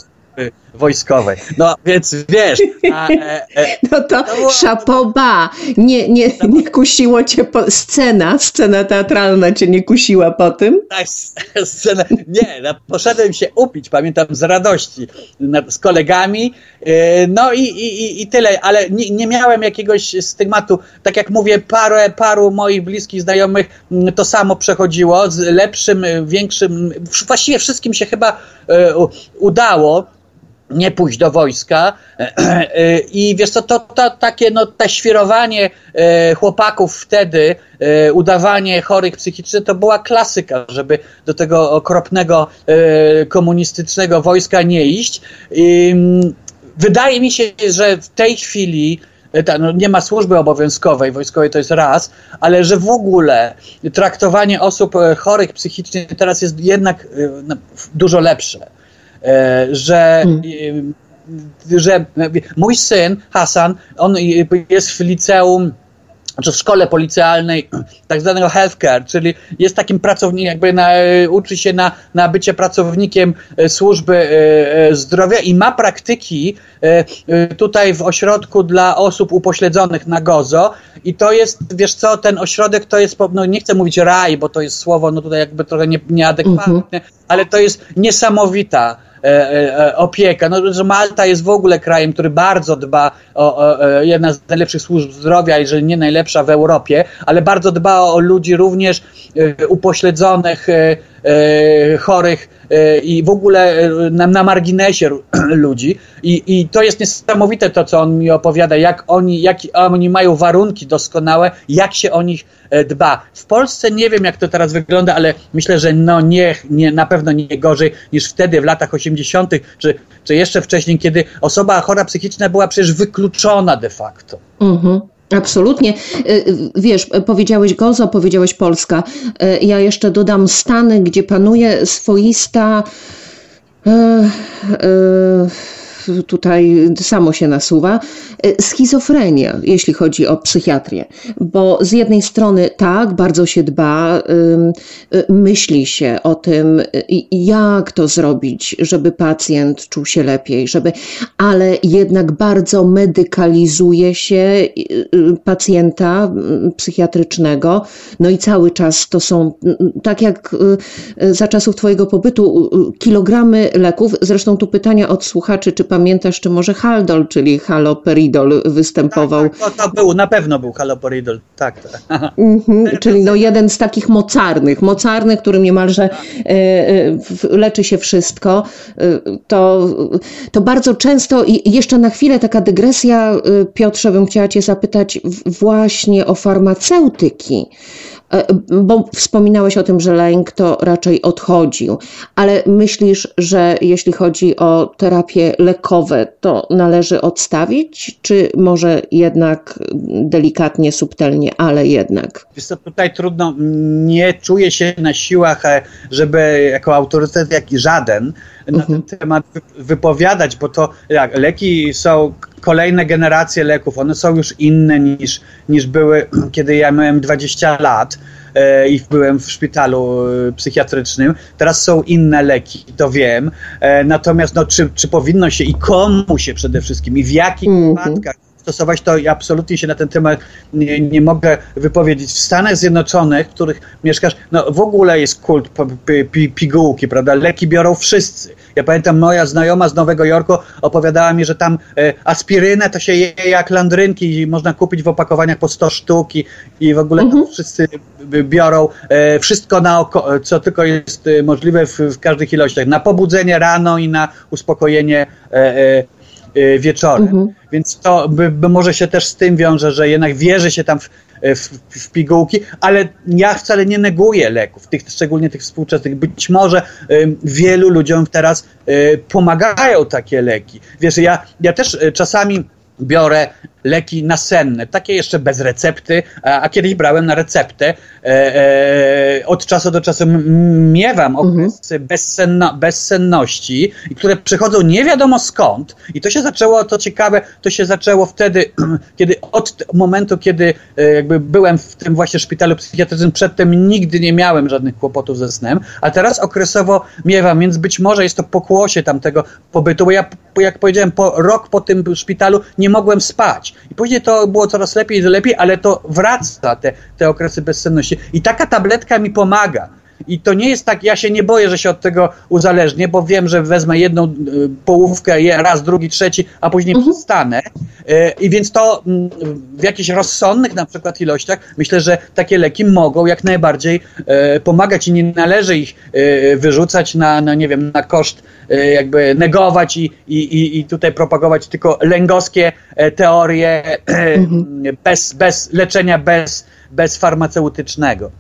wojskowej. No więc wiesz. A, e, e, no to, to szapoba. Nie, nie, nie kusiło cię po, scena, scena teatralna cię nie kusiła po tym? Tak, scena. Nie, no, poszedłem się upić, pamiętam z radości z kolegami. E, no i, i, i tyle, ale nie, nie miałem jakiegoś stygmatu. Tak jak mówię, parę, paru moich bliskich znajomych mm, to samo przechodziło z lepszym, większym, właściwie wszystkim się chyba e, udało nie pójść do wojska. I wiesz co, to, to takie no, te świrowanie e, chłopaków wtedy, e, udawanie chorych psychicznie, to była klasyka, żeby do tego okropnego e, komunistycznego wojska nie iść. I, mm, wydaje mi się, że w tej chwili no nie ma służby obowiązkowej, wojskowej to jest raz, ale że w ogóle traktowanie osób chorych psychicznie teraz jest jednak no, dużo lepsze E, że, hmm. że mój syn Hasan, on jest w liceum czy w szkole policjalnej tak zwanego healthcare, czyli jest takim pracownikiem, jakby na, uczy się na, na bycie pracownikiem e, służby zdrowia i ma praktyki tutaj w ośrodku dla osób upośledzonych na GOZO i to jest, wiesz co, ten ośrodek to jest, no nie chcę mówić raj, bo to jest słowo no tutaj jakby trochę nie, nieadekwatne, mhm. ale to jest niesamowita E, e, opieka. No, że Malta jest w ogóle krajem, który bardzo dba o, o, jedna z najlepszych służb zdrowia, jeżeli nie najlepsza w Europie, ale bardzo dba o ludzi również e, upośledzonych, chorych i w ogóle na, na marginesie ludzi. I, I to jest niesamowite to, co on mi opowiada, jak oni, jak oni mają warunki doskonałe, jak się o nich E, dba. W Polsce nie wiem, jak to teraz wygląda, ale myślę, że no nie, nie, na pewno nie gorzej niż wtedy w latach 80., czy, czy jeszcze wcześniej, kiedy osoba chora psychiczna była przecież wykluczona de facto. Mhm. Absolutnie. E, wiesz, powiedziałeś Gozo, powiedziałeś Polska. E, ja jeszcze dodam Stany, gdzie panuje swoista. Yy, yy, tutaj samo się nasuwa, e, schizofrenia, jeśli chodzi o psychiatrię. Bo z jednej strony tak, bardzo się dba, e, myśli się o tym, jak to zrobić, żeby pacjent czuł się lepiej, żeby, ale jednak bardzo medykalizuje się e, pacjenta psychiatrycznego, no i cały czas to są, tak jak za czasów Twojego pobytu, kilogramy leków. Zresztą tu pytania od słuchaczy, czy pamiętasz, czy może Haldol, czyli haloperidol występował. Tak, tak, to, to był, na pewno był haloperidol, tak. tak. Mhm, czyli no jeden z takich mocarnych, mocarnych, którym niemalże tak. e, e, leczy się wszystko. E, to, to bardzo często, i jeszcze na chwilę taka dygresja, e, Piotrze, bym chciała cię zapytać właśnie o farmaceutyki. E, bo wspominałeś o tym, że lęk to raczej odchodził, ale myślisz, że jeśli chodzi o terapie lekowe, to należy odstawić, czy może jednak delikatnie, subtelnie, ale jednak? Wiesz co, tutaj trudno, nie czuję się na siłach, e, żeby jako autorytet, jak i żaden, na mhm. ten temat wypowiadać, bo to jak, leki są kolejne generacje leków, one są już inne niż, niż były, kiedy ja miałem 20 lat. e, i byłem w szpitalu e, psychiatrycznym. Teraz są inne leki, to wiem. E, natomiast no, czy, czy powinno się i komu się przede wszystkim i w jakich Mhm. przypadkach stosować, to ja absolutnie się na ten temat nie, nie mogę wypowiedzieć. W Stanach Zjednoczonych, w których mieszkasz, no w ogóle jest kult pi, pi, pigułki, prawda? Leki biorą wszyscy. Ja pamiętam, moja znajoma z Nowego Jorku opowiadała mi, że tam e, aspirynę to się je jak landrynki i można kupić w opakowaniach po 100 sztuk i, i w ogóle Mhm. wszyscy biorą e, wszystko na oko, co tylko jest e, możliwe w, w każdych ilościach. Na pobudzenie rano i na uspokojenie e, e, wieczorem. Mhm. Więc to by, by może się też z tym wiąże, że jednak wierzy się tam w, w, w pigułki, ale ja wcale nie neguję leków, tych, szczególnie tych współczesnych. Być może em, wielu ludziom teraz e, pomagają takie leki. Wiesz, ja, ja też e, czasami biorę leki nasenne, takie jeszcze bez recepty, a, a kiedyś brałem na receptę. E, e, od czasu do czasu miewam okresy bezsenno, bezsenności, które przychodzą nie wiadomo skąd. I to się zaczęło, to ciekawe, to się zaczęło wtedy, kiedy od momentu, kiedy e, jakby byłem w tym właśnie szpitalu psychiatrycznym, przedtem nigdy nie miałem żadnych kłopotów ze snem, a teraz okresowo miewam, więc być może jest to pokłosie tamtego pobytu, bo ja, jak powiedziałem, po rok po tym szpitalu nie mogłem spać. I później to było coraz lepiej i lepiej, ale to wraca, te, te okresy bezsenności. I taka tabletka mi pomaga. I to nie jest tak, ja się nie boję, że się od tego uzależnię, bo wiem, że wezmę jedną y, połówkę, raz, drugi, trzeci, a później przestanę. Y, I więc to mm, w jakichś rozsądnych na przykład ilościach, myślę, że takie leki mogą jak najbardziej e, pomagać i nie należy ich wyrzucać na, nie wiem, na koszt, jakby negować i, i, i, tutaj propagować tylko lęgowskie e, teorie e, bez, bez leczenia, bez, bez farmaceutycznego.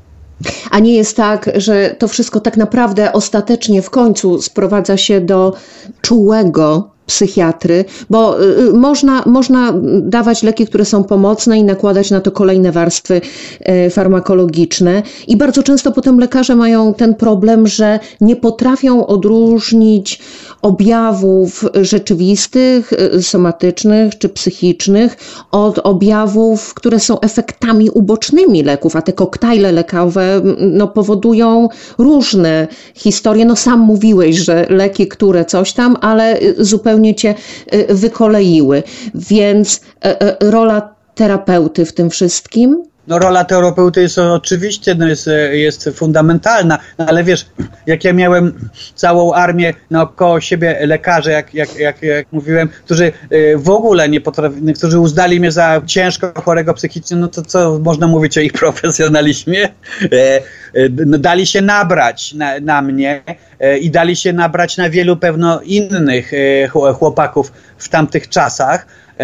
A nie jest tak, że to wszystko tak naprawdę ostatecznie w końcu sprowadza się do czułego psychiatry, bo y, y, można, można dawać leki, które są pomocne i nakładać na to kolejne warstwy y, farmakologiczne. I bardzo często potem lekarze mają ten problem, że nie potrafią odróżnić objawów rzeczywistych, y, somatycznych czy psychicznych od objawów, które są efektami ubocznymi leków, a te koktajle lekowe no, powodują różne historie. No sam mówiłeś, że leki, które coś tam, ale y, zupełnie cię y, wykoleiły. Więc e, e, rola terapeuty w tym wszystkim No rola terapeuty jest oczywiście no jest, jest fundamentalna, no, ale wiesz, jak ja miałem całą armię naokoło siebie lekarzy, jak, jak, jak, jak mówiłem, którzy e, w ogóle nie potrafili, którzy uznali mnie za ciężko chorego psychicznie, no to co można mówić o ich profesjonalizmie? E, e, no, dali się nabrać na, na mnie e, i dali się nabrać na wielu pewno innych chł- chłopaków w tamtych czasach. E,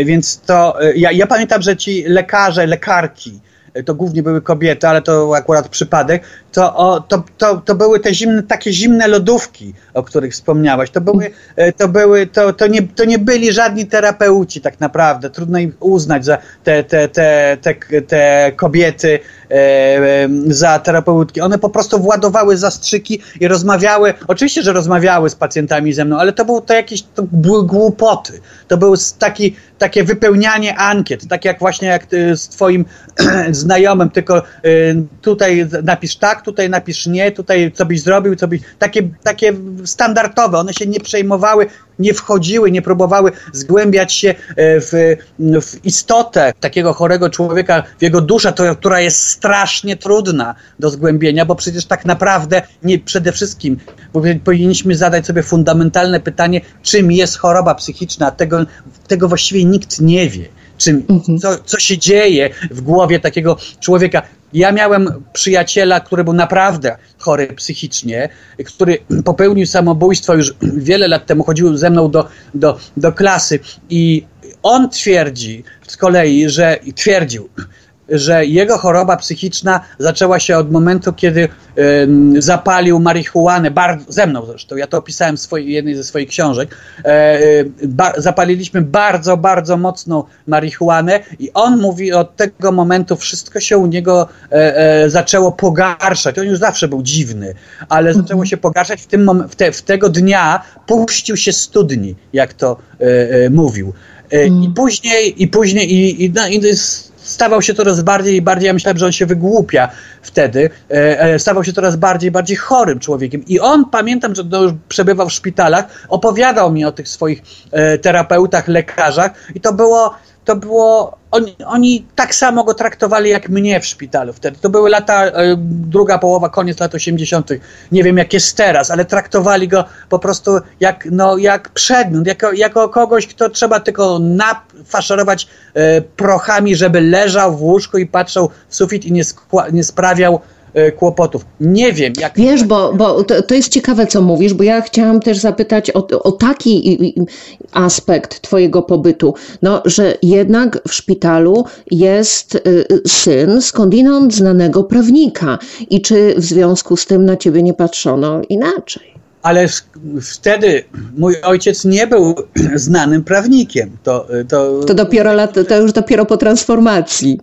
e, więc to e, ja, ja pamiętam, że ci lekarze, lekarki, to głównie były kobiety, ale to akurat przypadek, to, o, to, to, to były te zimne, takie zimne lodówki, o których wspomniałaś. To były, e, to były, to, to, nie, to nie byli żadni terapeuci tak naprawdę. Trudno ich uznać za te, te, te, te, te kobiety e, e, za terapeutki. One po prostu władowały zastrzyki i rozmawiały. Oczywiście, że rozmawiały z pacjentami ze mną, ale to były to jakieś to były głupoty. To było taki, takie wypełnianie ankiet, tak jak właśnie jak ty z twoim znajomym, tylko y, tutaj napisz tak, tutaj napisz nie, tutaj co byś zrobił, co byś... Takie, takie standardowe, one się nie przejmowały, nie wchodziły, nie próbowały zgłębiać się e, w, w istotę takiego chorego człowieka, w jego duszę, to, która jest strasznie trudna do zgłębienia, bo przecież tak naprawdę nie przede wszystkim powinniśmy zadać sobie fundamentalne pytanie, czym jest choroba psychiczna. Tego, tego właściwie nikt nie wie. Czym, co, co się dzieje w głowie takiego człowieka. Ja miałem przyjaciela, który był naprawdę chory psychicznie, który popełnił samobójstwo już wiele lat temu, chodził ze mną do, do, do klasy i on twierdzi z kolei, że twierdził, że jego choroba psychiczna zaczęła się od momentu, kiedy zapalił marihuanę, bardzo, ze mną zresztą, ja to opisałem w swojej, jednej ze swoich książek, e, e, ba, zapaliliśmy bardzo, bardzo mocną marihuanę i on mówi, od tego momentu wszystko się u niego e, zaczęło pogarszać. On już zawsze był dziwny, ale zaczęło się pogarszać w, tym mom- w, te, w tego dnia puścił się studni, jak to mówił. I później, i później, i, i, no, i stawał się coraz bardziej i bardziej, ja myślałem, że on się wygłupia wtedy, e, e, stawał się coraz bardziej bardziej chorym człowiekiem. I on, pamiętam, że już przebywał w szpitalach, opowiadał mi o tych swoich e, terapeutach, lekarzach i to było to było, oni, oni, tak samo go traktowali jak mnie w szpitalu wtedy. To były lata, e, druga połowa, koniec lat 80. Nie wiem jak jest teraz, ale traktowali go po prostu jak, no, jak przedmiot, jako, jako kogoś, kto trzeba tylko nafaszerować e, prochami, żeby leżał w łóżku i patrzył w sufit i nie, nie sprawiał kłopotów. Nie wiem, jak. Wiesz, bo, bo to, to jest ciekawe, co mówisz, bo ja chciałam też zapytać o, o taki aspekt Twojego pobytu, no, że jednak w szpitalu jest y, syn skądinąd znanego prawnika. I czy w związku z tym na Ciebie nie patrzono inaczej? ale wtedy mój ojciec nie był znanym prawnikiem. To, to... to dopiero lat, to już dopiero po transformacji.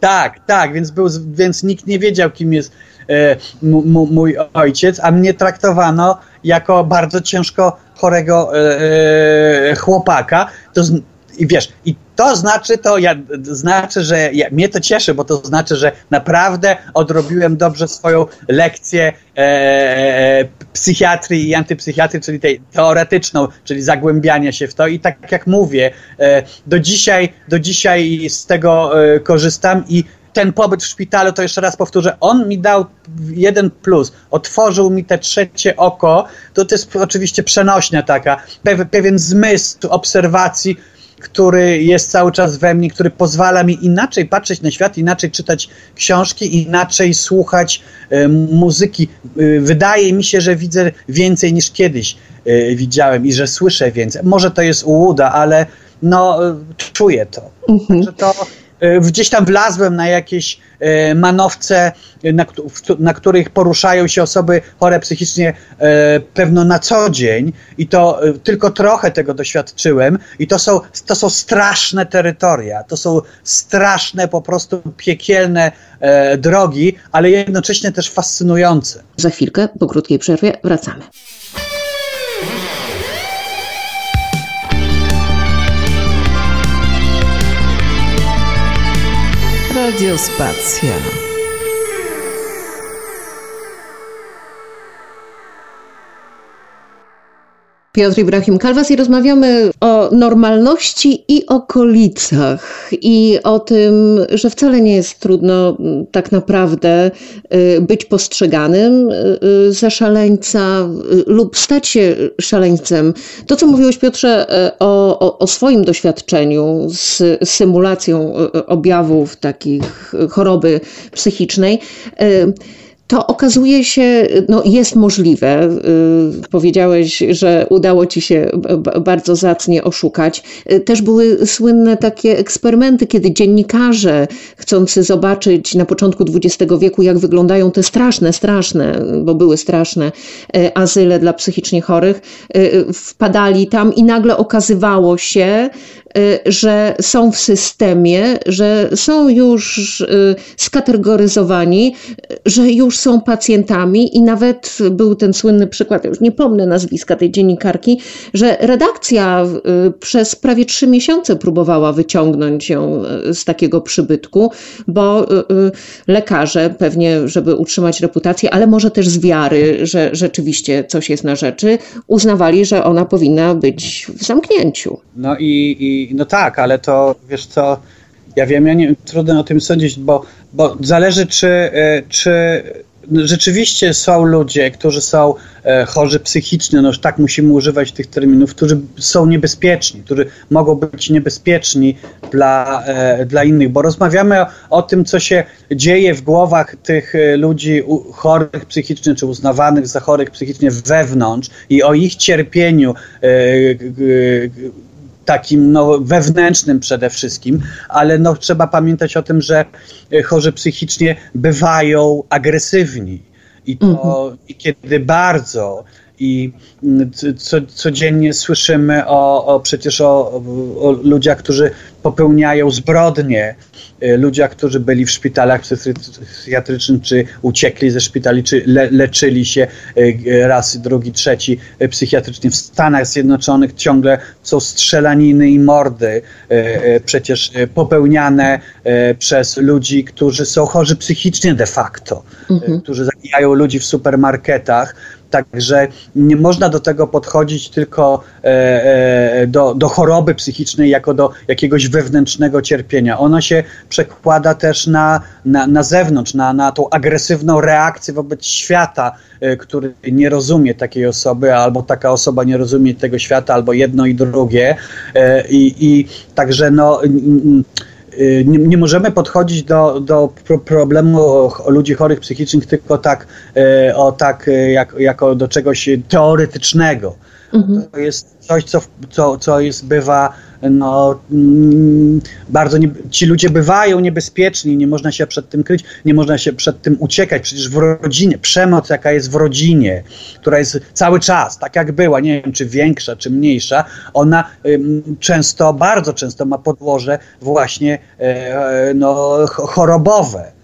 Tak, tak, więc, był, więc nikt nie wiedział, kim jest e, mój ojciec, a mnie traktowano jako bardzo ciężko chorego e, e chłopaka. To, I wiesz, i to znaczy, to ja, znaczy, że ja, mnie to cieszy, bo to znaczy, że naprawdę odrobiłem dobrze swoją lekcję e, psychiatrii i antypsychiatrii, czyli tej teoretyczną, czyli zagłębiania się w to. I tak jak mówię, e, do dzisiaj, do dzisiaj z tego e, korzystam i ten pobyt w szpitalu, to jeszcze raz powtórzę, on mi dał jeden plus, otworzył mi te trzecie oko, to, to jest oczywiście przenośnia taka, pewien zmysł obserwacji, który jest cały czas we mnie, który pozwala mi inaczej patrzeć na świat, inaczej czytać książki, inaczej słuchać y, muzyki. Y, wydaje mi się, że widzę więcej niż kiedyś y, widziałem i że słyszę więcej. Może to jest ułuda, ale no, czuję to. Mhm. Także to E, gdzieś tam wlazłem na jakieś e, manowce, na, na, których poruszają się osoby chore psychicznie e, pewno na co dzień i to tylko trochę tego doświadczyłem i to są, to są straszne terytoria, to są straszne, po prostu piekielne drogi, ale jednocześnie też fascynujące. Za chwilkę, po krótkiej przerwie, wracamy. Radiospacja. Piotr Ibrahim Kalwas i rozmawiamy o normalności i okolicach i o tym, że wcale nie jest trudno mm, tak naprawdę y, być postrzeganym y, y, za szaleńca lub stać się szaleńcem. To, co mówiłeś Piotrze o, o, o swoim doświadczeniu z symulacją objawów takich choroby psychicznej, to okazuje się, no jest możliwe. Y, powiedziałeś, że udało ci się bardzo zacnie oszukać. Y, też były słynne takie eksperymenty, kiedy dziennikarze, chcący zobaczyć na początku XX wieku, jak wyglądają te straszne, straszne, bo były straszne, y, azyle dla psychicznie chorych, wpadali tam i nagle okazywało się, że są w systemie, że są już skategoryzowani, że już są pacjentami i nawet był ten słynny przykład, już nie pomnę nazwiska tej dziennikarki, że redakcja y, przez prawie trzy miesiące próbowała wyciągnąć ją y, z takiego przybytku, bo y, lekarze pewnie, żeby utrzymać reputację, ale może też z wiary, że rzeczywiście coś jest na rzeczy, uznawali, że ona powinna być w zamknięciu. No i, i no tak, ale to wiesz co, ja wiem, ja nie, trudno o tym sądzić, bo, bo zależy, czy, e, czy rzeczywiście są ludzie, którzy są e, chorzy psychicznie, no już tak musimy używać tych terminów, którzy są niebezpieczni, którzy mogą być niebezpieczni dla, e, dla innych, bo rozmawiamy o, o tym, co się dzieje w głowach tych ludzi chorych psychicznie, czy uznawanych za chorych psychicznie wewnątrz i o ich cierpieniu takim no, wewnętrznym przede wszystkim, ale no, trzeba pamiętać o tym, że e, chorzy psychicznie bywają agresywni. I to mhm. i kiedy bardzo i mm, co, codziennie słyszymy o, o przecież o, o, ludziach, którzy popełniają zbrodnie, y, ludzie, którzy byli w szpitalach psychiatrycznych, czy uciekli ze szpitali, czy le, leczyli się raz, drugi, trzeci psychiatrycznie. W Stanach Zjednoczonych ciągle są strzelaniny i mordy przecież popełniane przez ludzi, którzy są chorzy psychicznie de facto, mhm. którzy zabijają ludzi w supermarketach Także nie można do tego podchodzić tylko e, e, do, do choroby psychicznej jako do jakiegoś wewnętrznego cierpienia. Ona się przekłada też na, na, na zewnątrz, na, na tą agresywną reakcję wobec świata, e, który nie rozumie takiej osoby, albo taka osoba nie rozumie tego świata, albo jedno i drugie. I, i także no. Y, nie, nie, możemy podchodzić do, do problemu ludzi chorych psychicznych tylko tak, y, o tak y, jak, jako do czegoś teoretycznego. Mhm. To jest coś, co, co, co jest, bywa no, mm, bardzo nie, ci ludzie bywają niebezpieczni, nie można się przed tym kryć, nie można się przed tym uciekać. Przecież w rodzinie, przemoc jaka jest w rodzinie, która jest cały czas, tak jak była, nie wiem czy większa, czy mniejsza, ona często, bardzo często ma podłoże właśnie e, no, chorobowe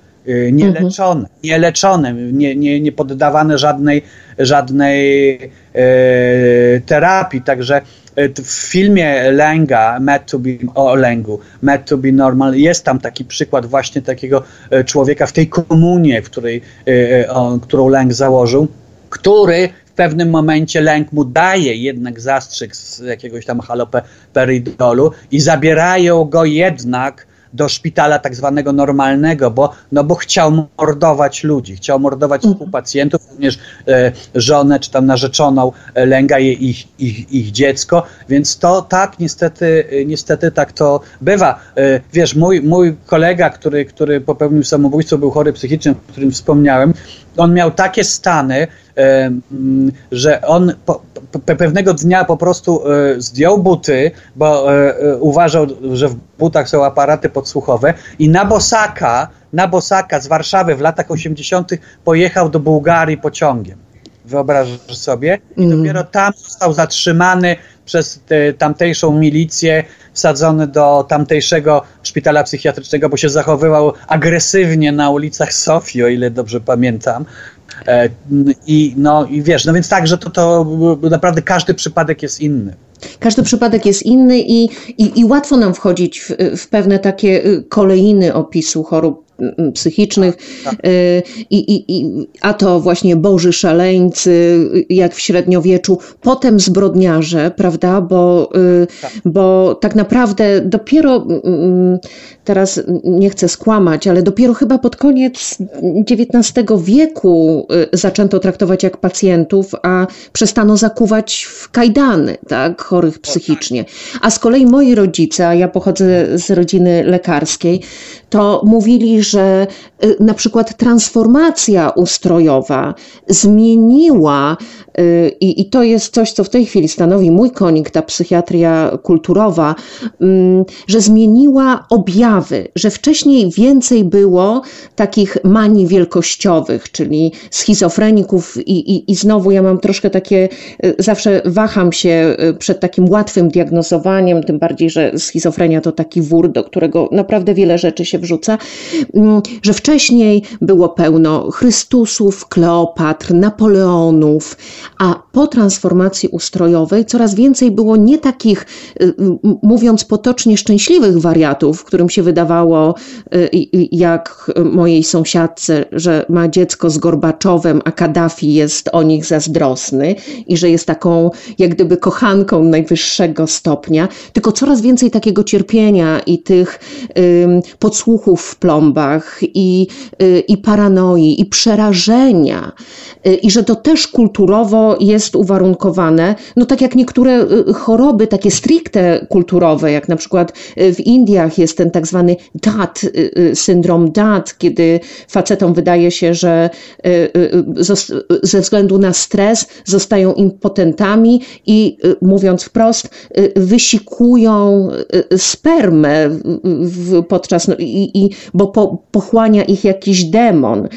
nieleczone, mhm. nieleczone, nie, nie, nie poddawane żadnej, żadnej e, terapii. Także E, w filmie Lenga, Mad to be, o Lengu, Mad to be Normal, jest tam taki przykład właśnie takiego człowieka w tej komunie, w której, on, którą Leng założył, który w pewnym momencie lęk mu daje jednak zastrzyk z jakiegoś tam haloperidolu i zabierają go jednak do szpitala tak zwanego normalnego, bo, no bo chciał mordować ludzi, chciał mordować mhm. współpacjentów, również e, żonę czy tam narzeczoną e, lęga je ich, ich, ich dziecko, więc to tak niestety, e, niestety tak to bywa. E, wiesz, mój, mój kolega, który, który popełnił samobójstwo, był chory psychicznie, o którym wspomniałem, on miał takie stany, że on po, po, pewnego dnia po prostu e, zdjął buty, bo e, e, uważał, że w butach są aparaty podsłuchowe i na bosaka, na bosaka z Warszawy w latach 80. pojechał do Bułgarii pociągiem. Wyobrażasz sobie? I mm. dopiero tam został zatrzymany przez te, tamtejszą milicję, wsadzony do tamtejszego szpitala psychiatrycznego, bo się zachowywał agresywnie na ulicach Sofii, o ile dobrze pamiętam. E, I, no, I wiesz, no więc tak, że to, to naprawdę każdy przypadek jest inny. Każdy przypadek jest inny i, i, i łatwo nam wchodzić w, w pewne takie y, kolejny opisu chorób psychicznych, tak, tak. Y, I, i, i, a to właśnie boży szaleńcy, jak w średniowieczu, potem zbrodniarze, prawda, bo, y, tak. bo tak naprawdę dopiero, teraz nie chcę skłamać, ale dopiero chyba pod koniec XIX wieku y, zaczęto traktować jak pacjentów, a przestano zakuwać w kajdany, tak, chorych psychicznie. A z kolei moi rodzice, a ja pochodzę z rodziny lekarskiej, to mówili, że y, na przykład transformacja ustrojowa zmieniła, y, i, i to jest coś, co w tej chwili stanowi mój konik, ta psychiatria kulturowa, mm, że zmieniła objawy, że wcześniej więcej było takich manii wielkościowych, czyli schizofreników, i, i, i znowu ja mam troszkę takie, y, zawsze waham się przed takim łatwym diagnozowaniem, tym bardziej, że schizofrenia to taki wór, do którego naprawdę wiele rzeczy się wrzuca, że wcześniej było pełno Chrystusów, Kleopatr, Napoleonów, a po transformacji ustrojowej coraz więcej było nie takich, y, mówiąc potocznie, szczęśliwych wariatów, którym się wydawało, y, jak mojej sąsiadce, że ma dziecko z Gorbaczowem, a Kaddafi jest o nich zazdrosny i że jest taką, jak gdyby, kochanką najwyższego stopnia, tylko coraz więcej takiego cierpienia i tych podsłuchów w plombach i, y, i paranoi, i przerażenia, y, i że to też kulturowo jest uwarunkowane, no tak jak niektóre y, choroby, takie stricte kulturowe, jak na przykład w Indiach jest ten tak zwany DAT, syndrom DAT, kiedy facetom wydaje się, że ze względu na stres zostają impotentami i mówiąc wprost, wysikują spermę podczas no, i, i, bo po, pochłania ich jakiś demon. Y,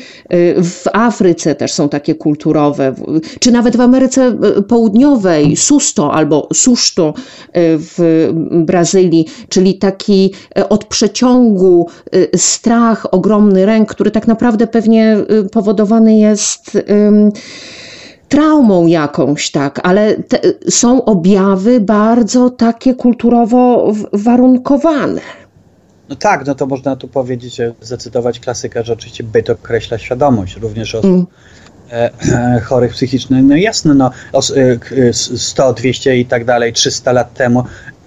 w Afryce też są takie kulturowe, czy nawet w Ameryce Ameryce Południowej, susto albo suszto w Brazylii, czyli taki od przeciągu strach, ogromny ręk, który tak naprawdę pewnie powodowany jest traumą jakąś, tak, ale te, są objawy bardzo takie kulturowo warunkowane. No tak, no to można tu powiedzieć, zacytować klasyka, że oczywiście byt określa świadomość również osób mm. e, e, chorych psychicznych. No jasne, no 100, 200 e, i tak dalej, 300 lat temu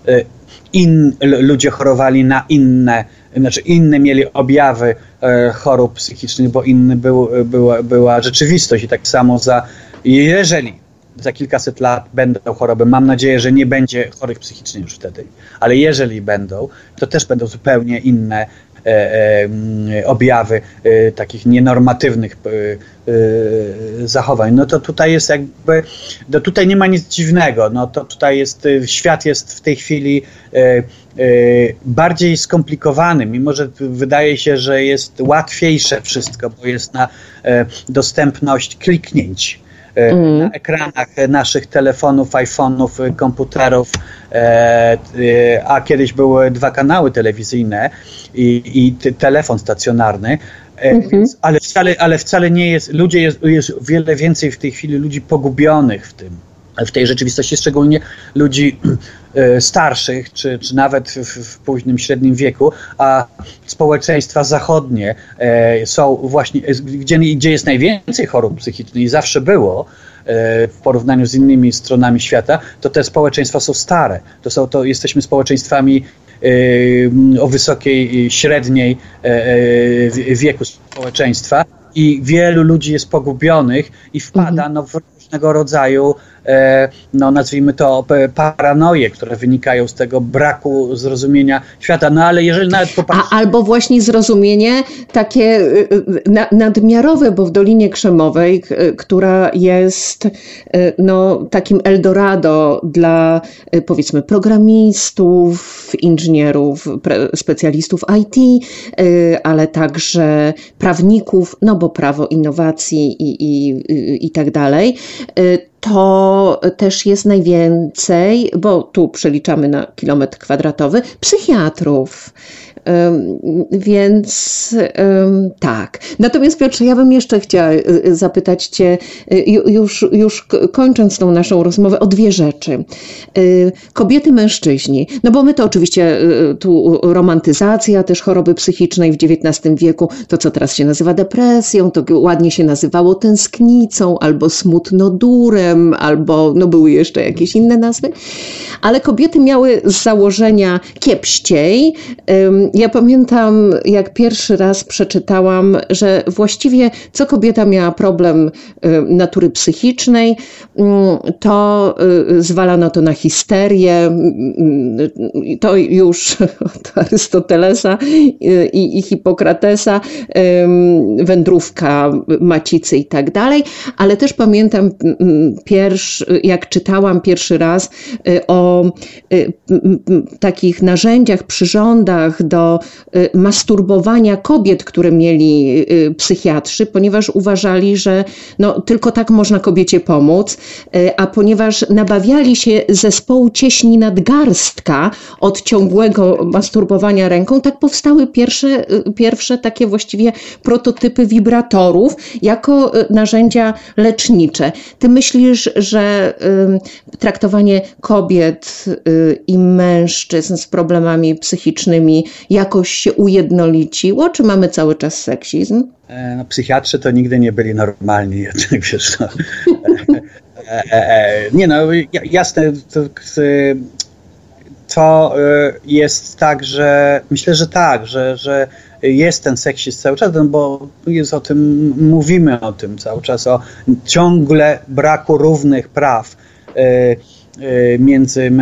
e, in, ludzie chorowali na inne, znaczy inne mieli objawy e, chorób psychicznych, bo inny był, była, była rzeczywistość i tak samo za jeżeli za kilkaset lat będą choroby, mam nadzieję, że nie będzie chorych psychicznie już wtedy, ale jeżeli będą, to też będą zupełnie inne e, e, objawy e, takich nienormatywnych e, e, zachowań, no to tutaj jest jakby, no tutaj nie ma nic dziwnego, no to tutaj jest, e, świat jest w tej chwili bardziej skomplikowany, mimo że wydaje się, że jest łatwiejsze wszystko, bo jest na dostępność kliknięć mm. na ekranach naszych telefonów, iPhone'ów, komputerów, e, e, a kiedyś były dwa kanały telewizyjne i, i telefon stacjonarny. Mhm. Więc, ale, wcale, ale wcale nie jest, ludzie jest, jest wiele więcej w tej chwili ludzi pogubionych w tym w tej rzeczywistości, szczególnie ludzi e, starszych, czy, czy nawet w, w, późnym, średnim wieku, a społeczeństwa zachodnie e, są właśnie, gdzie, gdzie jest najwięcej chorób psychicznych i zawsze było, e, w porównaniu z innymi stronami świata, to te społeczeństwa są stare. To są, to jesteśmy społeczeństwami o wysokiej, średniej wieku społeczeństwa i wielu ludzi jest pogubionych i wpada no, w różnego rodzaju E, no nazwijmy to, paranoje, które wynikają z tego braku zrozumienia świata. No ale jeżeli nawet popatrzymy... Albo właśnie zrozumienie takie y, y, nadmiarowe, bo w Dolinie Krzemowej, która jest y, no, takim Eldorado dla powiedzmy programistów, inżynierów, specjalistów IT, ale także prawników, no bo prawo innowacji i, i, i tak dalej, to też jest najwięcej, bo tu przeliczamy na kilometr kwadratowy, psychiatrów. Więc tak. Natomiast Piotrze, ja bym jeszcze chciała y, y, zapytać Cię, y, już, już kończąc tą naszą rozmowę, o dwie rzeczy. Kobiety, mężczyźni. No bo my to oczywiście tu romantyzacja też choroby psychicznej w XIX wieku, to co teraz się nazywa depresją, to ładnie się nazywało tęsknicą, albo smutnodurem, albo no były jeszcze jakieś inne nazwy. Ale kobiety miały z założenia kiepściej, ja pamiętam, jak pierwszy raz przeczytałam, że właściwie co kobieta miała problem y, natury psychicznej, mm, to y, zwalano to na histerię. Y, to już od Arystotelesa i, i Hipokratesa, wędrówka macicy i tak dalej. Ale też pamiętam, pierwszy, jak czytałam pierwszy raz o takich narzędziach, przyrządach do Y, masturbowania kobiet, które mieli y, psychiatrzy, ponieważ uważali, że no, tylko tak można kobiecie pomóc, y, a ponieważ nabawiali się zespołu cieśni nadgarstka od ciągłego masturbowania ręką, tak powstały pierwsze, pierwsze takie właściwie prototypy wibratorów jako narzędzia lecznicze. Ty myślisz, że traktowanie kobiet i mężczyzn z problemami psychicznymi jakoś się ujednoliciło, czy mamy cały czas seksizm? E, no, psychiatrzy to nigdy nie byli normalni, jednak wiesz. No. E, e, nie no, jasne, to, to jest tak, że myślę, że tak, że, że jest ten seksizm cały czas, no bo jest o tym, mówimy o tym cały czas, o ciągle braku równych praw między,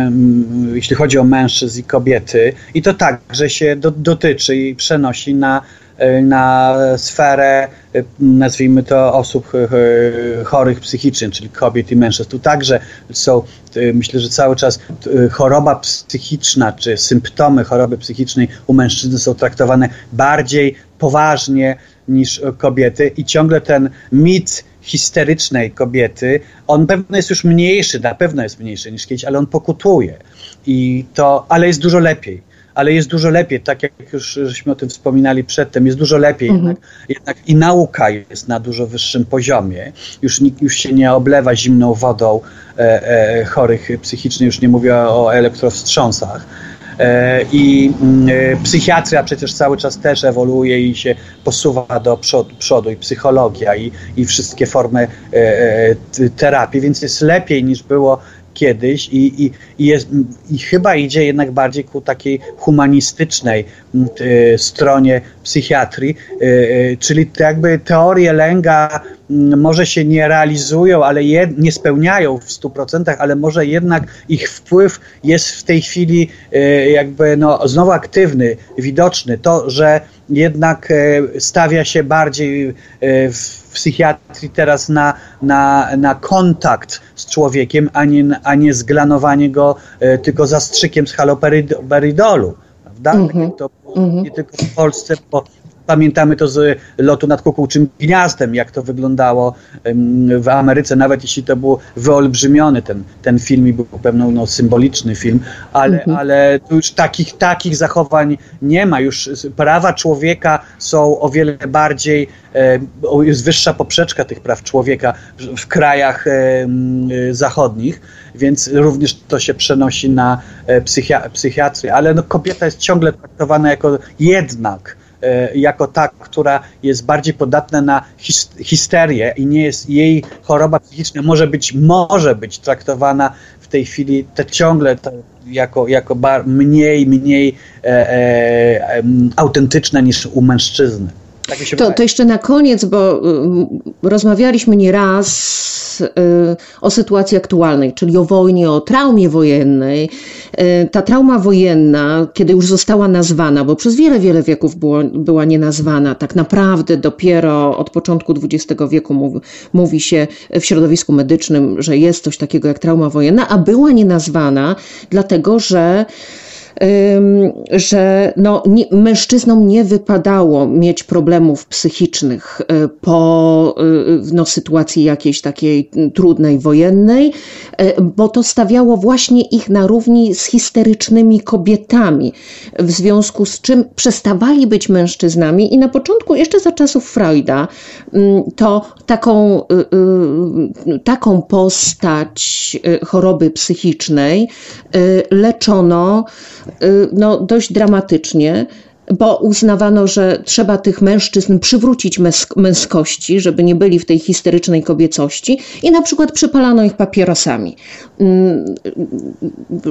jeśli chodzi o mężczyzn i kobiety, i to także się do, dotyczy i przenosi na, y, na sferę, y, nazwijmy to, osób chorych psychicznie, czyli kobiet i mężczyzn. Tu także są, myślę, że cały czas choroba psychiczna, czy symptomy choroby psychicznej u mężczyzn są traktowane bardziej poważnie niż kobiety i ciągle ten mit histerycznej kobiety, on pewno jest już mniejszy, na pewno jest mniejszy niż kiedyś, ale on pokutuje. I to, ale jest dużo lepiej ale jest dużo lepiej, tak jak już żeśmy o tym wspominali przedtem, jest dużo lepiej mhm. jednak, jednak, i nauka jest na dużo wyższym poziomie. Już, już się nie oblewa zimną wodą e, e, chorych psychicznie, już nie mówię o elektrowstrząsach. E, I mm, e, psychiatria przecież cały czas też ewoluuje i się posuwa do przodu, i psychologia, i, i wszystkie formy e, terapii, więc jest lepiej niż było kiedyś i, i, i, jest, i chyba idzie jednak bardziej ku takiej humanistycznej y, stronie psychiatrii, y, czyli jakby teorie lęga może się nie realizują, ale je, nie spełniają w 100%, ale może jednak ich wpływ jest w tej chwili jakby no, znowu aktywny, widoczny. To, że jednak stawia się bardziej w psychiatrii teraz na, na, na kontakt z człowiekiem, a nie, a nie zglanowanie go e, tylko zastrzykiem z haloperidolu. Prawda? Mm -hmm. To mm -hmm. nie tylko w Polsce, bo Pamiętamy to z lotu nad kukułczym gniazdem, jak to wyglądało w Ameryce, nawet jeśli to był wyolbrzymiony ten, ten film i był pewno no, symboliczny film, ale, mhm. ale tu już takich, takich zachowań nie ma. Już prawa człowieka są o wiele bardziej, jest wyższa poprzeczka tych praw człowieka w, krajach zachodnich, więc również to się przenosi na e, psychia psychiatrię. Ale no, kobieta jest ciągle traktowana jako jednak E, jako ta, która jest bardziej podatna na histerię i nie jest jej choroba psychiczna może być, może być traktowana w tej chwili te ciągle te, jako, jako bar, mniej, mniej e, e, autentyczna niż u mężczyzny. Tak to, to jeszcze na koniec, bo y, rozmawialiśmy nieraz y, o sytuacji aktualnej, czyli o wojnie, o traumie wojennej. Y, ta trauma wojenna, kiedy już została nazwana, bo przez wiele, wiele wieków było, była nienazwana, tak naprawdę dopiero od początku XX wieku mówi, mówi się w środowisku medycznym, że jest coś takiego jak trauma wojenna, a była nienazwana dlatego, że że no, nie, mężczyznom nie wypadało mieć problemów psychicznych e, po e, no, sytuacji jakiejś takiej trudnej, wojennej, e, bo to stawiało właśnie ich na równi z histerycznymi kobietami, w związku z czym przestawali być mężczyznami i na początku, jeszcze za czasów Freuda, to taką, taką postać choroby psychicznej leczono Y, no, dość dramatycznie bo uznawano, że trzeba tych mężczyzn przywrócić męskości, żeby nie byli w tej histerycznej kobiecości i na przykład przypalano ich papierosami, mm,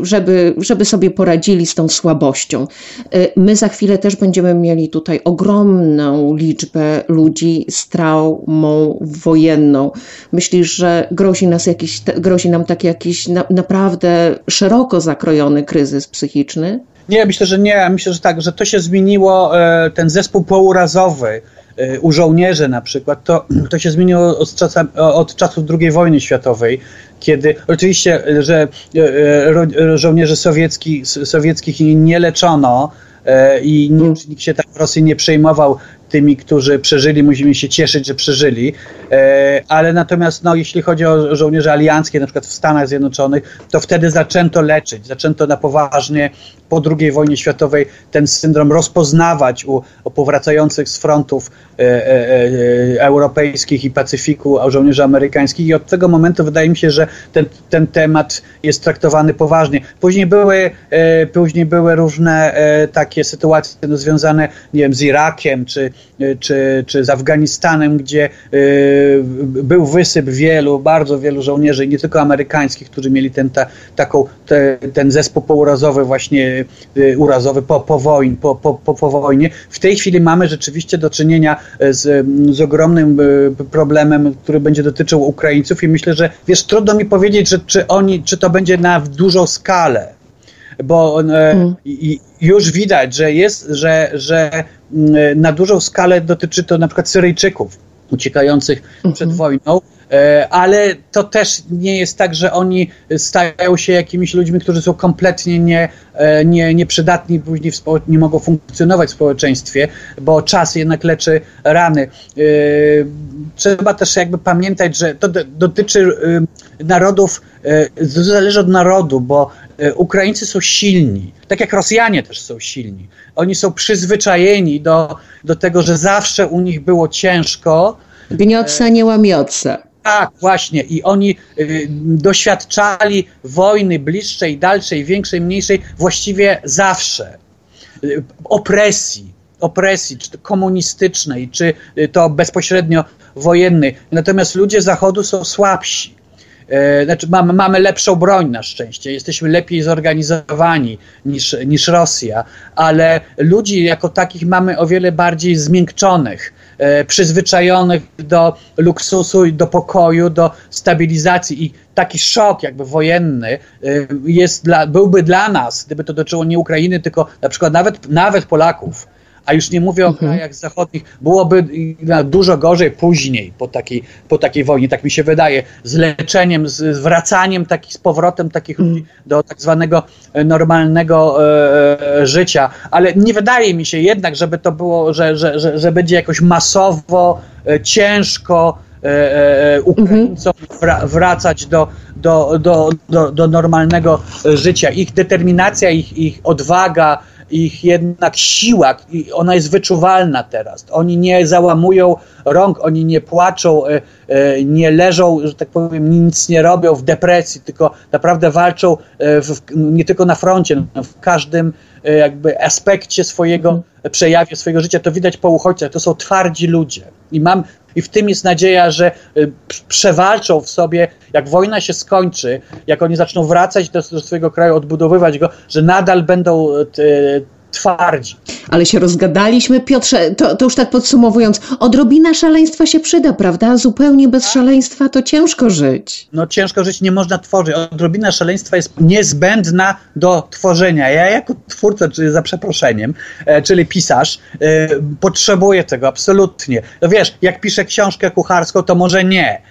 żeby, żeby sobie poradzili z tą słabością. Y, my za chwilę też będziemy mieli tutaj ogromną liczbę ludzi z traumą wojenną. Myślisz, że grozi, nas jakiś, grozi nam taki jakiś na, naprawdę szeroko zakrojony kryzys psychiczny? Nie, myślę, że nie. Myślę, że tak, że to się zmieniło, e, ten zespół pourazowy e, u żołnierzy na przykład, to, to się zmieniło od, od czasów II wojny światowej, kiedy oczywiście, że e, żołnierzy sowieckich, sowieckich nie leczono, i nikt się tak w Rosji nie przejmował tymi, którzy przeżyli, musimy się cieszyć, że przeżyli, e, ale natomiast no, jeśli chodzi o żołnierze alianckie, na przykład w Stanach Zjednoczonych, to wtedy zaczęto leczyć, zaczęto na poważnie po II wojnie światowej ten syndrom rozpoznawać u, u powracających z frontów e, e, e, europejskich i Pacyfiku a żołnierzy amerykańskich i od tego momentu wydaje mi się, że ten, ten temat jest traktowany poważnie. Później były, e, później były różne e, takie sytuacje no, związane nie wiem, z Irakiem czy czy, czy z Afganistanem, gdzie y, był wysyp wielu, bardzo wielu żołnierzy, nie tylko amerykańskich, którzy mieli ten, ta, taką, te, ten zespół pourazowy właśnie y, urazowy po, po, wojn, po, po, po, wojnie. W tej chwili mamy rzeczywiście do czynienia z, z ogromnym problemem, który będzie dotyczył Ukraińców i myślę, że wiesz, trudno mi powiedzieć, że czy oni, czy to będzie na dużą skalę, bo hmm. już widać, że jest, że, że mm, na dużą skalę dotyczy to na przykład Syryjczyków uciekających przed mhm. wojną, E, ale to też nie jest tak, że oni stają się jakimiś ludźmi, którzy są kompletnie nie, e, nie, nieprzydatni, później nie mogą funkcjonować w społeczeństwie, bo czas jednak leczy rany. E, trzeba też jakby pamiętać, że to dotyczy narodów, to zależy od narodu, bo Ukraińcy są silni, tak jak Rosjanie też są silni. Oni są przyzwyczajeni do, do tego, że zawsze u nich było ciężko. Gniotca nie łamiotca. Tak, właśnie. I oni y, doświadczali wojny bliższej, dalszej, większej, mniejszej, właściwie zawsze. Y, opresji, opresji, czy to komunistycznej, czy y, to bezpośrednio wojennej. Natomiast ludzie Zachodu są słabsi. E, znaczy mamy, mamy lepszą broń na szczęście, jesteśmy lepiej zorganizowani niż, niż Rosja, ale ludzi jako takich mamy o wiele bardziej zmiękczonych, przyzwyczajonych do luksusu i do pokoju, do stabilizacji. I taki szok jakby wojenny e, jest dla, byłby dla nas, gdyby to dotyczyło nie Ukrainy, tylko na przykład nawet, nawet Polaków a już nie mówię o mhm. krajach zachodnich, byłoby dużo gorzej później po takiej, po takiej wojnie, tak mi się wydaje, z leczeniem, z wracaniem taki, z powrotem takich ludzi mhm. do tak zwanego e, normalnego e, e, życia, ale nie wydaje mi się jednak, żeby to było, że, że, że, że będzie jakoś masowo, e, ciężko e Ukraińcom mhm. wracać do, do, do, do, do normalnego życia. Ich determinacja, ich, ich odwaga, ich jednak siła, ona jest wyczuwalna teraz. Oni nie załamują rąk, oni nie płaczą, e, e, nie leżą, że tak powiem, nic nie robią w depresji, tylko naprawdę walczą e, w, nie tylko na froncie, no, w każdym jakby aspekcie swojego, mhm. przejawie swojego życia. To widać po uchodźcach, to są twardzi ludzie. I mam i w tym jest nadzieja, że y, przewalczą w sobie, jak wojna się skończy, jak oni zaczną wracać do, do swojego kraju, odbudowywać go, że nadal będą y, twardzi. Ale się rozgadaliśmy. Piotrze, to, to, już tak podsumowując, odrobina szaleństwa się przyda, prawda? Zupełnie bez szaleństwa to ciężko żyć. No ciężko żyć nie można tworzyć. Odrobina szaleństwa jest niezbędna do tworzenia. Ja jako twórca, czyli za przeproszeniem, e, czyli pisarz, e, potrzebuję tego absolutnie. No wiesz, jak piszę książkę kucharską, to może nie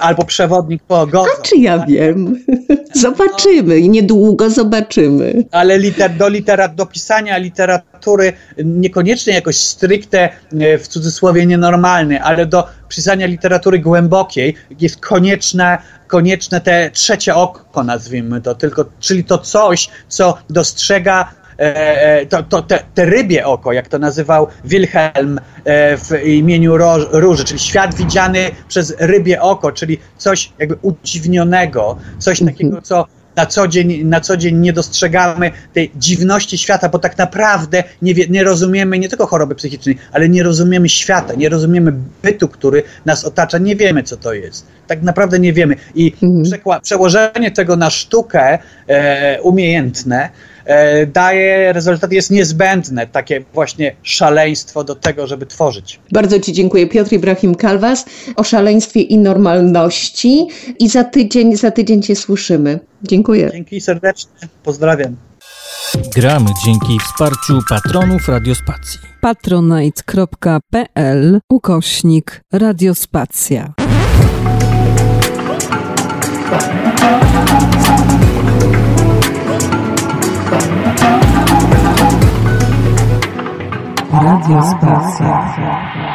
albo przewodnik po Gozo. A czy ja wiem? Zobaczymy niedługo zobaczymy. Ale liter, do, literat, do pisania literatury niekoniecznie jakoś stricte e, w cudzysłowie nienormalny, ale do pisania literatury głębokiej jest konieczne konieczne te trzecie oko, nazwijmy to, tylko, czyli to coś, co dostrzega E, e, to, to te, te, rybie oko, jak to nazywał Wilhelm e, w imieniu Róży, czyli świat widziany przez rybie oko, czyli coś jakby udziwnionego, coś mhm. takiego, co na co dzień, na co dzień nie dostrzegamy tej dziwności świata, bo tak naprawdę nie, wie, nie rozumiemy nie tylko choroby psychicznej, ale nie rozumiemy świata, nie rozumiemy bytu, który nas otacza, nie wiemy, co to jest. Tak naprawdę nie wiemy. I mhm. przełożenie tego na sztukę e, umiejętne E, daje rezultat, jest niezbędne takie właśnie szaleństwo do tego, żeby tworzyć. Bardzo Ci dziękuję. Piotr Ibrahim Kalwas o szaleństwie i normalności i za tydzień, za tydzień Cię słyszymy. Dziękuję. Dzięki serdecznie. Pozdrawiam. Gramy dzięki wsparciu patronów Radiospacji. patronite.pl ukośnik Radiospacja. Radio Spacja.